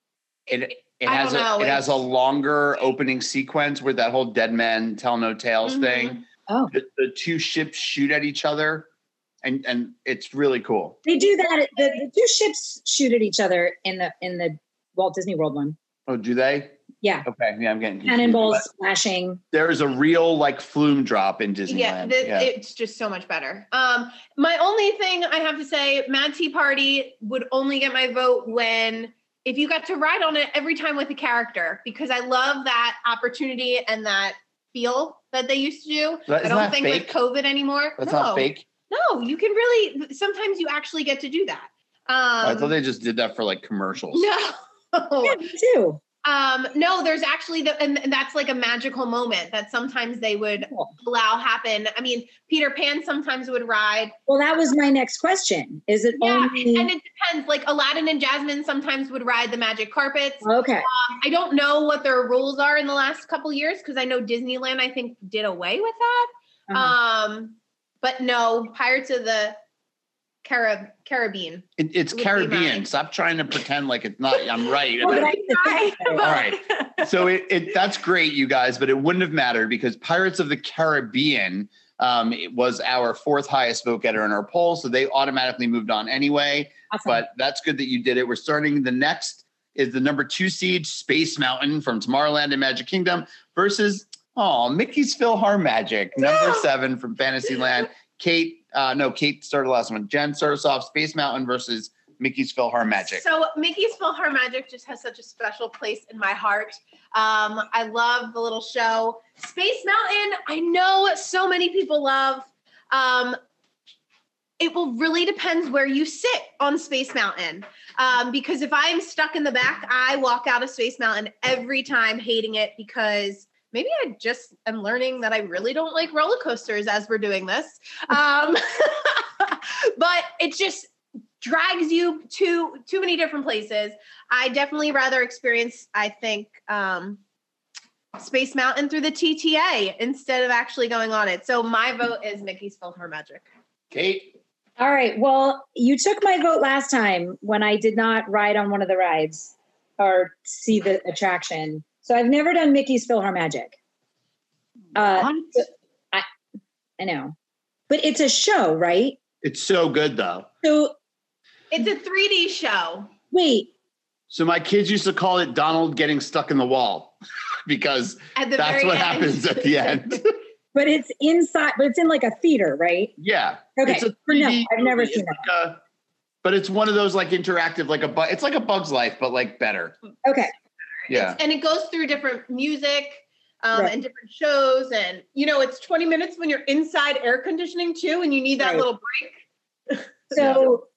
It it I has don't a know, it has a longer opening sequence with that whole dead man tell no tales Mhm. thing. Oh, The, the two ships shoot at each other, and and it's really cool. they do that. The, the two ships shoot at each other in the in the Walt Disney World one. Oh, do they? Yeah, Okay, yeah, I'm getting confused. cannonballs splashing. There is a real like flume drop in Disneyland. yeah, the, yeah. it's just so much better. Um, my only thing I have to say, Mad Tea Party would only get my vote when if you got to ride on it every time with a character, because I love that opportunity and that feel that they used to do. That- I don't that think fake? with COVID anymore. That's no, not fake. No, you can really. Sometimes you actually get to do that. Um, I thought they just did that for like commercials. no. Yeah, too. Um, no, there's actually the, and that's like a magical moment that sometimes they would Cool. allow happen. I mean, Peter Pan sometimes would ride. Well, that was my next question. Is it Yeah, only and it depends. Like Aladdin and Jasmine sometimes would ride the magic carpets. okay? Um, I don't know what their rules are in the last couple years because I know Disneyland I think did away with that. Uh-huh. Um, but no, Pirates of the Carib Caribbean. It, it's Would Caribbean. Stop trying to pretend like it's not. I'm right. Well, I- Right, All right. so it, it that's great, you guys, but it wouldn't have mattered because Pirates of the Caribbean um, it was our fourth highest vote getter in our poll, so they automatically moved on anyway. Awesome. But that's good that you did it. We're starting the next is the number two seed Space Mountain from Tomorrowland and Magic Kingdom versus oh Mickey's PhilharMagic number No. seven from Fantasyland. Kate, uh, no, Kate started the last one. Jen started us off Space Mountain versus Mickey's PhilharMagic. So Mickey's PhilharMagic just has such a special place in my heart. Um, I love the little show. Space Mountain, I know so many people love. Um, it will really depends where you sit on Space Mountain. Um, because if I'm stuck in the back, I walk out of Space Mountain every time hating it because maybe I just am learning that I really don't like roller coasters as we're doing this. Um, but it just drags you to too many different places. I definitely rather experience, I think, um, Space Mountain through the TTA instead of actually going on it. So my vote is Mickey's PhilharMagic. Kate, All right. Well, you took my vote last time when I did not ride on one of the rides or see the attraction. So I've never done Mickey's PhilharMagic. Uh, I know, but it's a show, right? it's so good though. So It's a 3D show. wait, So my kids used to call it Donald getting stuck in the wall because At the that's very what end. happens at the end. but it's inside, but it's in like a theater, right? yeah. Okay. It's a No, 3D I've never movie. seen It's like a- but it's one of those like interactive, like a bu- it's like a Bug's Life, but like better. Okay. Yeah. and it goes through different music um, Right. and different shows. And, you know, it's 20 minutes when you're inside air conditioning too, and you need that Right. little break. So,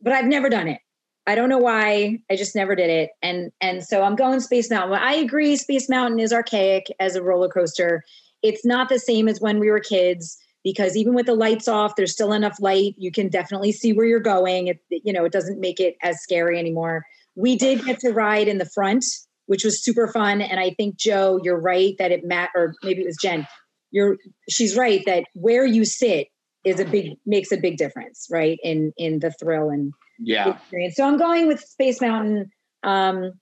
but I've never done it. I don't know why. I just never did it. And and so I'm going Space Mountain. I agree Space Mountain is archaic as a roller coaster. It's not the same as when we were kids because even with the lights off, there's still enough light. You can definitely see where you're going. It you know, it doesn't make it as scary anymore. We did get to ride in the front, which was super fun and I think Joe, you're right that it mat or maybe it was Jen. You're she's right that where you sit is a big makes a big difference, right? In in the thrill and Yeah. experience. So I'm going with Space Mountain um,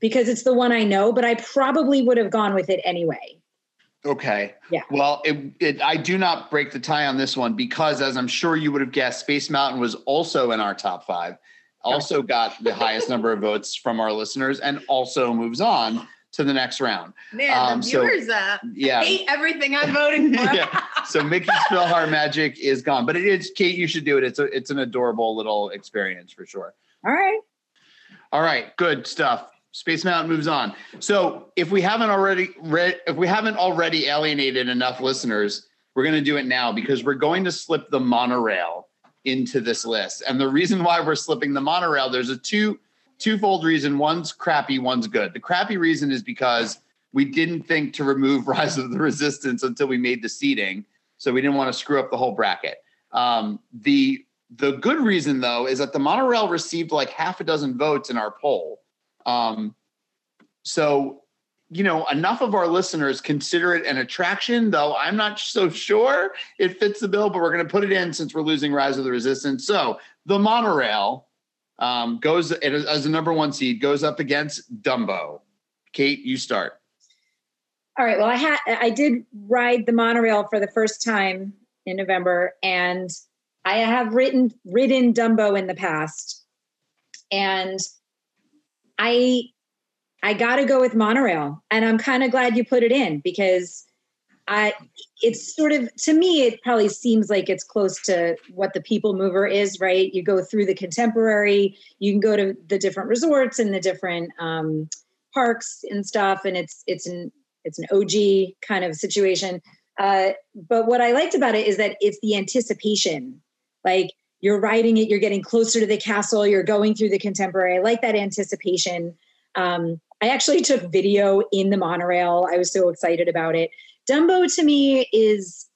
because it's the one I know, but I probably would have gone with it anyway. Okay. Yeah. Well, it, it, I do not break the tie on this one because, as I'm sure you would have guessed, Space Mountain was also in our top five, also got the highest number of votes from our listeners, and also moves on to the next round. Man, Um, the so- uh, Yeah. hate everything I'm voting for. Yeah. So Mickey's PhilharMagic is gone, but it is Kate. You should do it. It's a it's an adorable little experience for sure. All right. All right, good stuff. Space Mountain moves on. So if we haven't already read, if we haven't already alienated enough listeners, we're going to do it now because we're going to slip the monorail into this list. And the reason why we're slipping the monorail, there's a two twofold reason. One's crappy, one's good. The crappy reason is because we didn't think to remove Rise of the Resistance until we made the seating, so we didn't want to screw up the whole bracket. Um, the the good reason though is that the monorail received like half a dozen votes in our poll. Um, so, you know, enough of our listeners consider it an attraction, though I'm not so sure it fits the bill, but we're going to put it in since we're losing Rise of the Resistance. So the monorail um, goes as the number one seed, goes up against Dumbo. Kate, you start. All right. Well, I had I did ride the monorail for the first time in November, and I have written ridden Dumbo in the past, and I I got to go with monorail, and I'm kind of glad you put it in because I it's sort of to me it probably seems like it's close to what the people mover is, right? You go through the contemporary, you can go to the different resorts and the different um, parks and stuff, and it's it's an it's an OG kind of situation. Uh, but what I liked about it is that it's the anticipation. Like you're riding it, you're getting closer to the castle, you're going through the contemporary. I like that anticipation. Um, I actually took video in the monorail. I was so excited about it. Dumbo to me is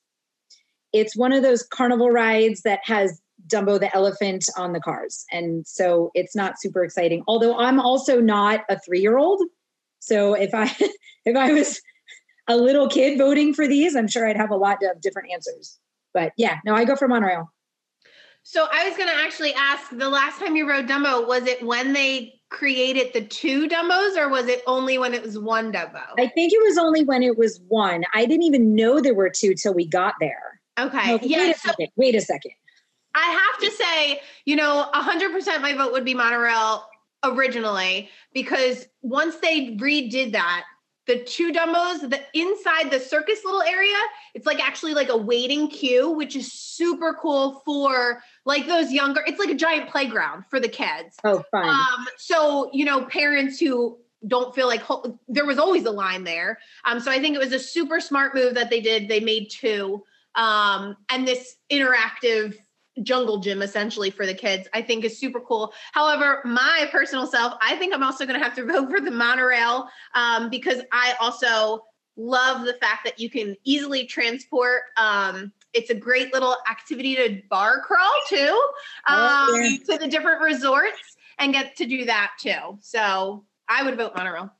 it's one of those carnival rides that has Dumbo the elephant on the cars. And so it's not super exciting. Although I'm also not a 3-year-old. So if I if I was a little kid voting for these, I'm sure I'd have a lot of different answers. But yeah, no, I go for monorail. So I was going to actually ask the last time you rode Dumbo, was it when they created the two Dumbos or was it only when it was one Dumbo? I think it was only when it was one. I didn't even know there were two till we got there. okay. Yeah. wait a So second. Wait a second. I have to say, you know, 100% my vote would be monorail originally because once they redid that, the two Dumbos, the inside the circus little area, it's like actually like a waiting queue, which is super cool for like those younger. It's like a giant playground for the kids. Oh, fine. Um, so you know, parents who don't feel like ho- there was always a line there. Um, so I think it was a super smart move that they did. They made two, um, and this interactive jungle gym essentially for the kids. I think is super cool. However, my personal self, I think I'm also going to have to vote for the monorail um, because I also love the fact that you can easily transport. Um, it's a great little activity to bar crawl too um, Oh, yeah. to the different resorts and get to do that too. So I would vote monorail.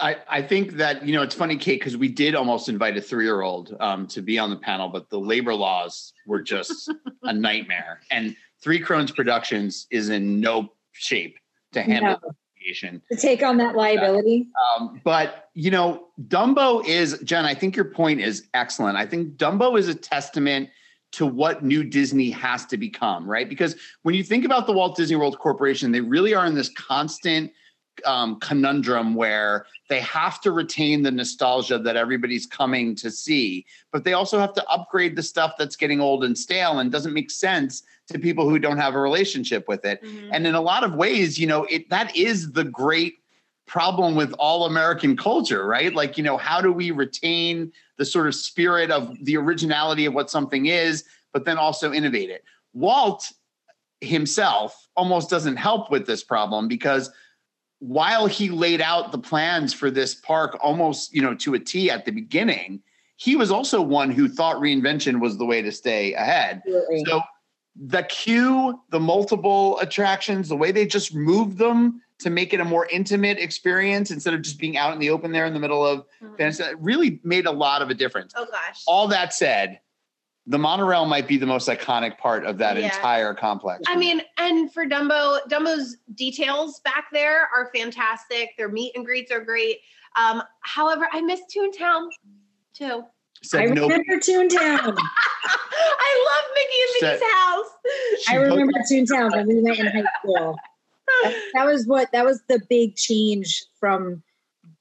I, I think that you know it's funny, Kate, because we did almost invite a three-year-old um, to be on the panel, but the labor laws were just a nightmare. And Three Crones Productions is in no shape to handle No. the litigation. to take on that liability. Um, but you know, Dumbo is Jen. I think your point is excellent. I think Dumbo is a testament to what new Disney has to become, right? Because when you think about the Walt Disney World Corporation, they really are in this constant um, conundrum where they have to retain the nostalgia that everybody's coming to see, but they also have to upgrade the stuff that's getting old and stale and doesn't make sense to people who don't have a relationship with it. And in a lot of ways, you know, it that is the great problem with all American culture, right? Like, you know, how do we retain the sort of spirit of the originality of what something is, but then also innovate it? Walt, himself almost doesn't help with this problem because while he laid out the plans for this park almost, you know, to a T at the beginning, he was also one who thought reinvention was the way to stay ahead. Absolutely. So the queue, the multiple attractions, the way they just moved them to make it a more intimate experience instead of just being out in the open there in the middle of Mhm. fantasy, really made a lot of a difference. Oh gosh. All that said, the monorail might be the most iconic part of that Yeah. entire complex. I mean, and for Dumbo, Dumbo's details back there are fantastic. Their meet and greets are great. Um, however, I miss Toontown too. Said I no- remember Toontown. I love Mickey and Said- Minnie's house. I put- remember Toontown when we went in high school. That, that was what that was the big change from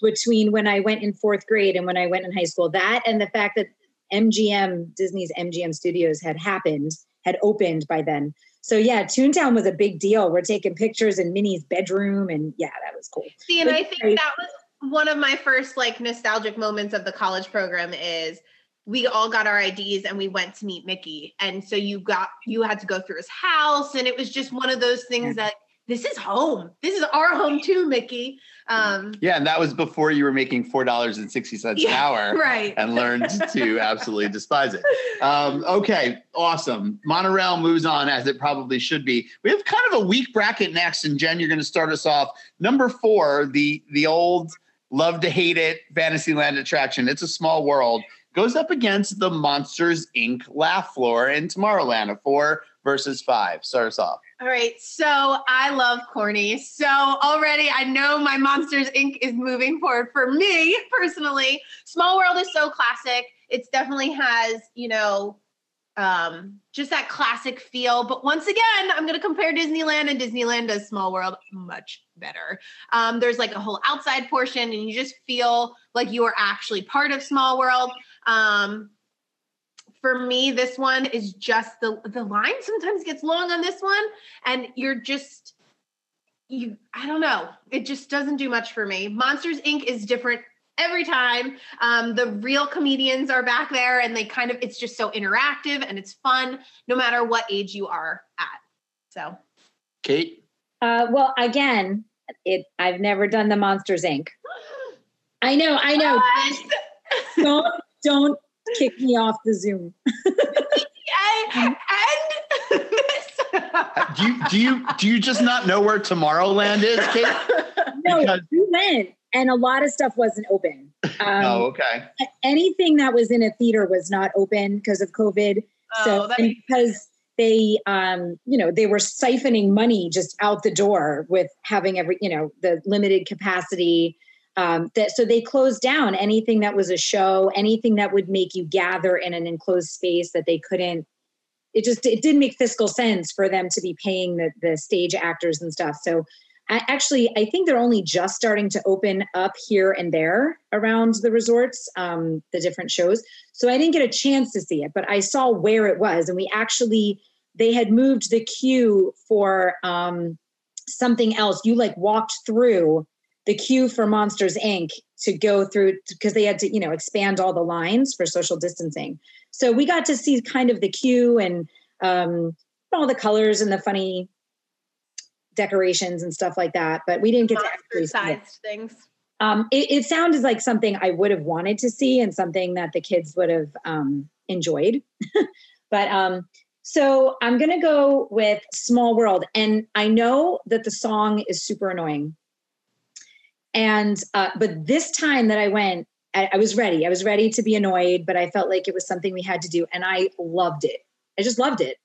between when I went in fourth grade and when I went in high school. That and the fact that MGM, Disney's MGM Studios had happened, had opened by then. So yeah, Toontown was a big deal. We're taking pictures in Minnie's bedroom, and yeah, that was cool. See, and I think that was one of my first like nostalgic moments of the college program is we all got our IDs and we went to meet Mickey. And so you got you had to go through his house and it was just one of those things that this is home. This is our home too, Mickey. Um yeah, and that was before you were making four dollars and sixty cents an hour. right. and learned to absolutely despise it. Um, okay, awesome. Monorail moves on as it probably should be. We have kind of a weak bracket next, and Jen, you're going to start us off. Number four, the the old love to hate it Fantasyland attraction. It's a small world. Goes up against the Monsters Inc. laugh floor in Tomorrowland, a four versus five. Start us off. All right. So I love corny. So already I know my Monsters Inc. is moving forward for me personally. Small World is so classic. It definitely has, you know, um, just that classic feel. But once again, I'm going to compare Disneyland and Disneyland does Small World much better. Um, there's like a whole outside portion, and you just feel like you are actually part of Small World. Um, for me, this one is just the the line sometimes gets long on this one, and you're just you. I don't know. It just doesn't do much for me. Monsters Inc. is different every time. Um, the real comedians are back there, and they kind of it's just so interactive and it's fun, no matter what age you are at. So Kate? Uh, well, again, it I've never done the Monsters Inc. I know, I know. don't don't kick me off the Zoom. and, and this. Do you do you do you just not know where Tomorrowland is, Kate? No, Because- we went, and a lot of stuff wasn't open. Um, oh, okay. Anything that was in a theater was not open because of COVID. So Oh, that makes because they, um, you know, they were siphoning money just out the door with having every, you know, the limited capacity. Um, that so they closed down anything that was a show, anything that would make you gather in an enclosed space that they couldn't. It just it didn't make fiscal sense for them to be paying the the stage actors and stuff. So I, actually, I think they're only just starting to open up here and there around the resorts, um, the different shows. So I didn't get a chance to see it, but I saw where it was, and we actually they had moved the queue for um, something else. You like walked through the queue for Monsters Inc. to go through because they had to, you know, expand all the lines for social distancing. So we got to see kind of the queue and um, all the colors and the funny decorations and stuff like that. But we didn't get to actually see monster-sized things. Um, it, it sounded like something I would have wanted to see and something that the kids would have um, enjoyed. but um, so I'm going to go with Small World. And I know that the song is super annoying. And, uh, but this time that I went, I, I was ready. I was ready to be annoyed, but I felt like it was something we had to do. And I loved it. I just loved it.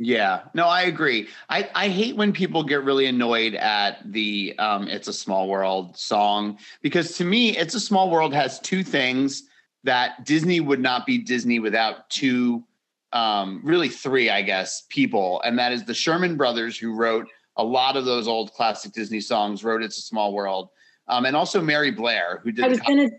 Yeah, no, I agree. I, I hate when people get really annoyed at the um, It's a Small World song because to me, It's a Small World has two things that Disney would not be Disney without two, um, really three, I guess, people. And that is the Sherman Brothers, who wrote a lot of those old classic Disney songs, wrote It's a Small World. Um, and also Mary Blair, who did I was going to,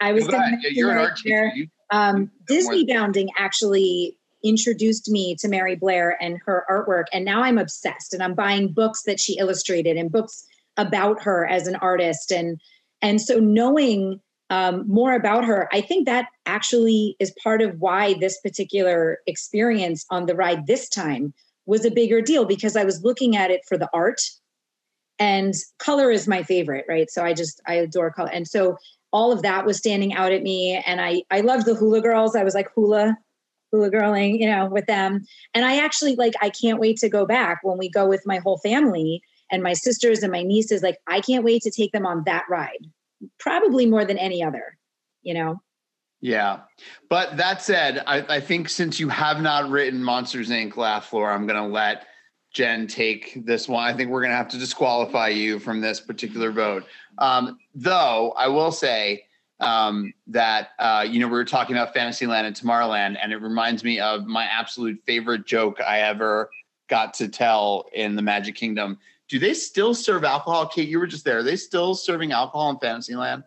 I was going to. You're an art teacher. You- um, Disney Bounding actually introduced me to Mary Blair and her artwork, and now I'm obsessed. And I'm buying books that she illustrated and books about her as an artist, and and so knowing um, more about her, I think that actually is part of why this particular experience on the ride this time was a bigger deal because I was looking at it for the art and color is my favorite, right? So I just I adore color. And so all of that was standing out at me and I I loved the hula girls. I was like hula hula girling, you know, with them. And I actually like I can't wait to go back when we go with my whole family and my sisters and my nieces like I can't wait to take them on that ride. Probably more than any other, you know. Yeah. But that said, I, I think since you have not written Monsters Inc. Laugh Floor, I'm going to let Jen take this one. I think we're going to have to disqualify you from this particular vote. Um, though I will say um, that, uh, you know, we were talking about Fantasyland and Tomorrowland, and it reminds me of my absolute favorite joke I ever got to tell in the Magic Kingdom. Do they still serve alcohol? Kate, you were just there. Are they still serving alcohol in Fantasyland?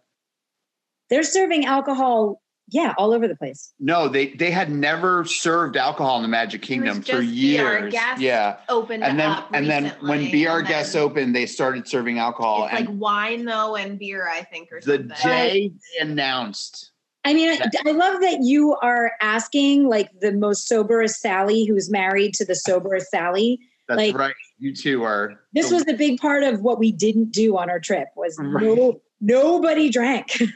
They're serving alcohol yeah, all over the place. No, they they had never served alcohol in the Magic Kingdom for years. yeah, opened and then and then when Be Our Guests opened, they started serving alcohol. It's like wine though and beer, I think, or the something. day they announced. I mean, I, I love that you are asking like the most soberest Sally, who's married to the soberest Sally. That's like, right. You two are. This the- was a big part of what we didn't do on our trip. Was Right. no nobody drank.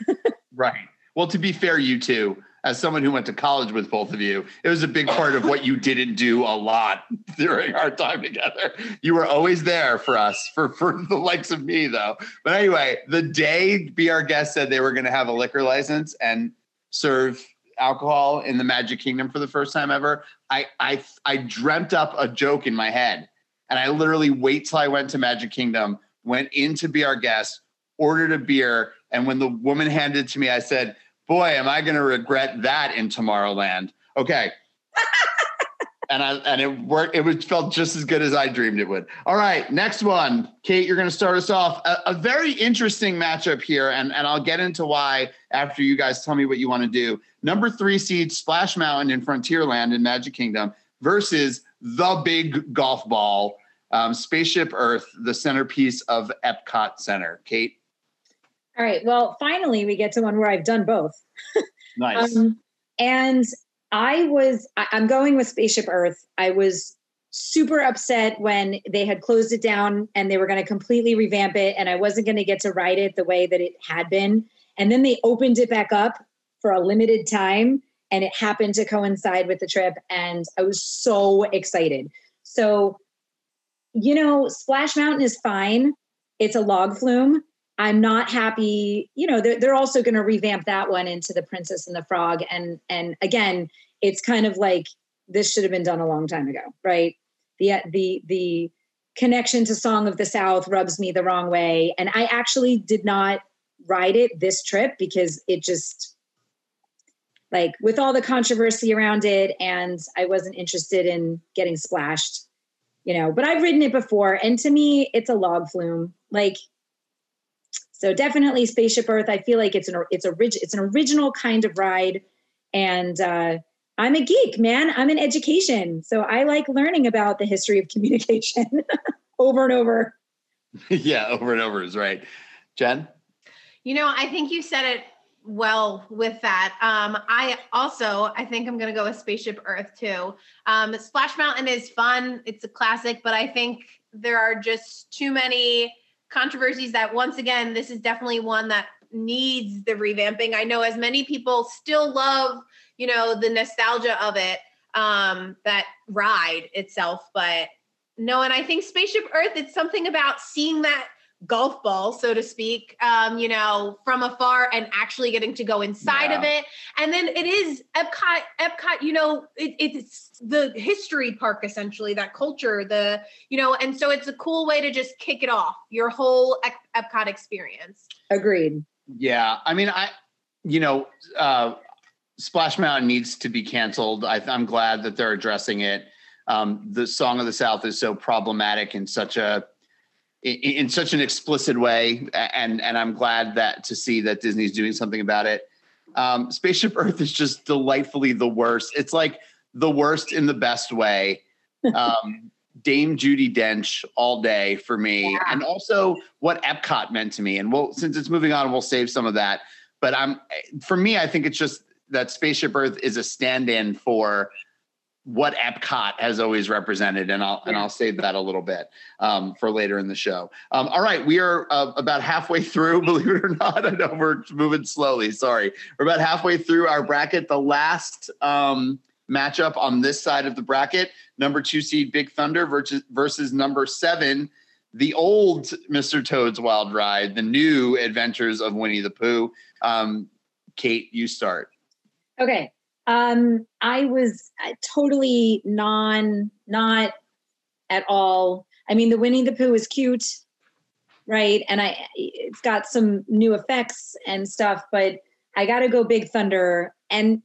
Right. Well, to be fair, you two, as someone who went to college with both of you, it was a big part of what you didn't do a lot during our time together. You were always there for us, for, for the likes of me, though. But anyway, the day Be Our Guest said they were going to have a liquor license and serve alcohol in the Magic Kingdom for the first time ever, I, I, I dreamt up a joke in my head. And I literally wait till I went to Magic Kingdom, went in to be our guest, ordered a beer. And when the woman handed it to me, I said, Boy, am I going to regret that in Tomorrowland. Okay. and I and it worked. It was felt just as good as I dreamed it would. All right, next one, Kate. You're going to start us off. A, a very interesting matchup here, and and I'll get into why after you guys tell me what you want to do. Number three seed Splash Mountain in Frontierland in Magic Kingdom versus the big golf ball, um, Spaceship Earth, the centerpiece of Epcot Center. Kate, all right. Well, finally, we get to one where I've done both. nice. Um, and I was, I, I'm going with Spaceship Earth. I was super upset when they had closed it down and they were going to completely revamp it, and I wasn't going to get to ride it the way that it had been. And then they opened it back up for a limited time, and it happened to coincide with the trip, and I was so excited. So, you know, Splash Mountain is fine. It's a log flume. I'm not happy. You know, they're, they're also going to revamp that one into the Princess and the Frog, and and again, it's kind of like this should have been done a long time ago, right? The the the connection to Song of the South rubs me the wrong way, and I actually did not ride it this trip because it just like with all the controversy around it, and I wasn't interested in getting splashed, you know. But I've ridden it before, and to me, it's a log flume, like. So definitely Spaceship Earth. I feel like it's an it's a rig- it's an original kind of ride, and uh, I'm a geek, man. I'm in education, so I like learning about the history of communication over and over. yeah, over and over is right. Jen? You know, I think you said it well with that. Um, I also, I think I'm going to go with Spaceship Earth too. Um, Splash Mountain is fun. It's a classic, but I think there are just too many controversies that once again, this is definitely one that needs the revamping. I know as many people still love, you know, the nostalgia of it, um, that ride itself, but no, and I think Spaceship Earth, it's something about seeing that golf ball, so to speak, um, you know, from afar and actually getting to go inside of it. And then it is Epcot, Epcot, you know, it, it's the history park essentially, that culture, the, you know, and so it's a cool way to just kick it off your whole Ep- Epcot experience. Agreed. Yeah, I mean, I, you know, uh, Splash Mountain needs to be canceled. I, I'm glad that they're addressing it. Um, the Song of the South is so problematic in such a in, in such an explicit way, and and I'm glad that to see that Disney's doing something about it. Um, Spaceship Earth is just delightfully the worst. It's like the worst in the best way. Um, Dame Judi Dench all day for me, and also what Epcot meant to me. And we'll since it's moving on, we'll save some of that. But I'm for me, I think it's just that Spaceship Earth is a stand-in for what Epcot has always represented, and I'll and I'll save that a little bit um, for later in the show. Um, all right, we are uh, about halfway through. Believe it or not, I know we're moving slowly. Sorry, we're about halfway through our bracket. The last um, matchup on this side of the bracket: number two seed Big Thunder versus versus number seven, the old Mr. Toad's Wild Ride, the new Adventures of Winnie the Pooh. Um, Kate, you start. Okay. Um, I was uh, totally non, not at all. I mean, the Winnie the Pooh is cute, right? And I, it's got some new effects and stuff, but I got to go Big Thunder. And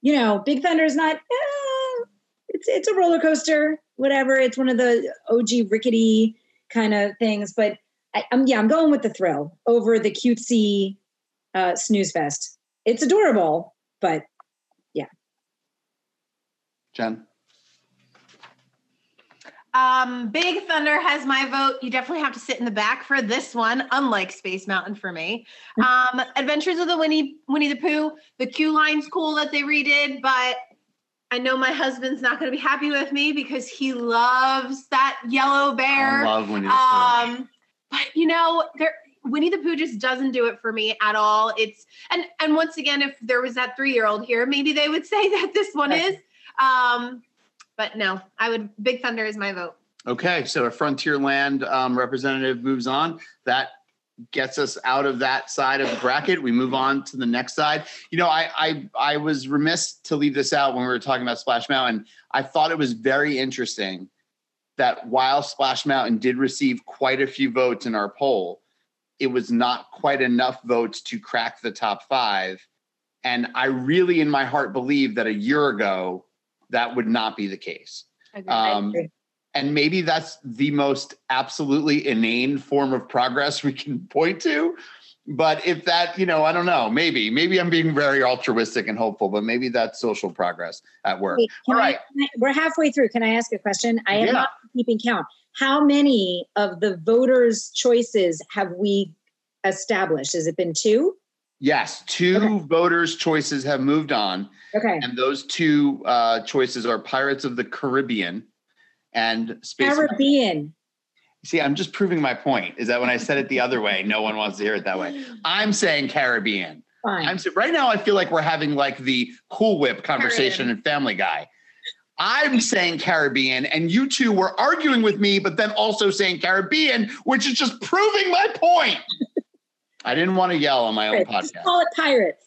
you know, Big Thunder is not. Eh, it's it's a roller coaster, whatever. It's one of the OG rickety kind of things, but I, am yeah, I'm going with the thrill over the cutesy uh, snooze fest. It's adorable, but yeah. Jen. Um, Big Thunder has my vote. You definitely have to sit in the back for this one, unlike Space Mountain for me. Um, Adventures of the Winnie Winnie the Pooh. The queue line's cool that they redid, but I know my husband's not going to be happy with me because he loves that yellow bear. I love Winnie the Pooh. Um, but you know, there Winnie the Pooh just doesn't do it for me at all. It's and and once again, if there was that three year old here, maybe they would say that this one is. Um, but no, I would. Big Thunder is my vote. Okay, so a Frontierland um, representative moves on. That gets us out of that side of the bracket. We move on to the next side. You know, I I I was remiss to leave this out when we were talking about Splash Mountain. I thought it was very interesting that while Splash Mountain did receive quite a few votes in our poll, it was not quite enough votes to crack the top five. And I really, in my heart, believe that a year ago that would not be the case. Um, and maybe that's the most absolutely inane form of progress we can point to. But if that, you know, I don't know, maybe, maybe I'm being very altruistic and hopeful, but maybe that's social progress at work. Wait, All I, right. we're halfway through. Can I ask a question? I am Yeah. not keeping count. How many of the voters' choices have we established? Has it been two? Yes, two Okay. voters' choices have moved on. Okay. And those two uh, choices are Pirates of the Caribbean and Space. Caribbean. See, I'm just proving my point. Is that when I said it the other way, no one wants to hear it that way. I'm saying Caribbean. Fine. I'm right now. I feel like we're having like the Cool Whip conversation in Family Guy. I'm saying Caribbean, and you two were arguing with me, but then also saying Caribbean, which is just proving my point. I didn't want to yell on my own Pirates. Just podcast. call it pirates.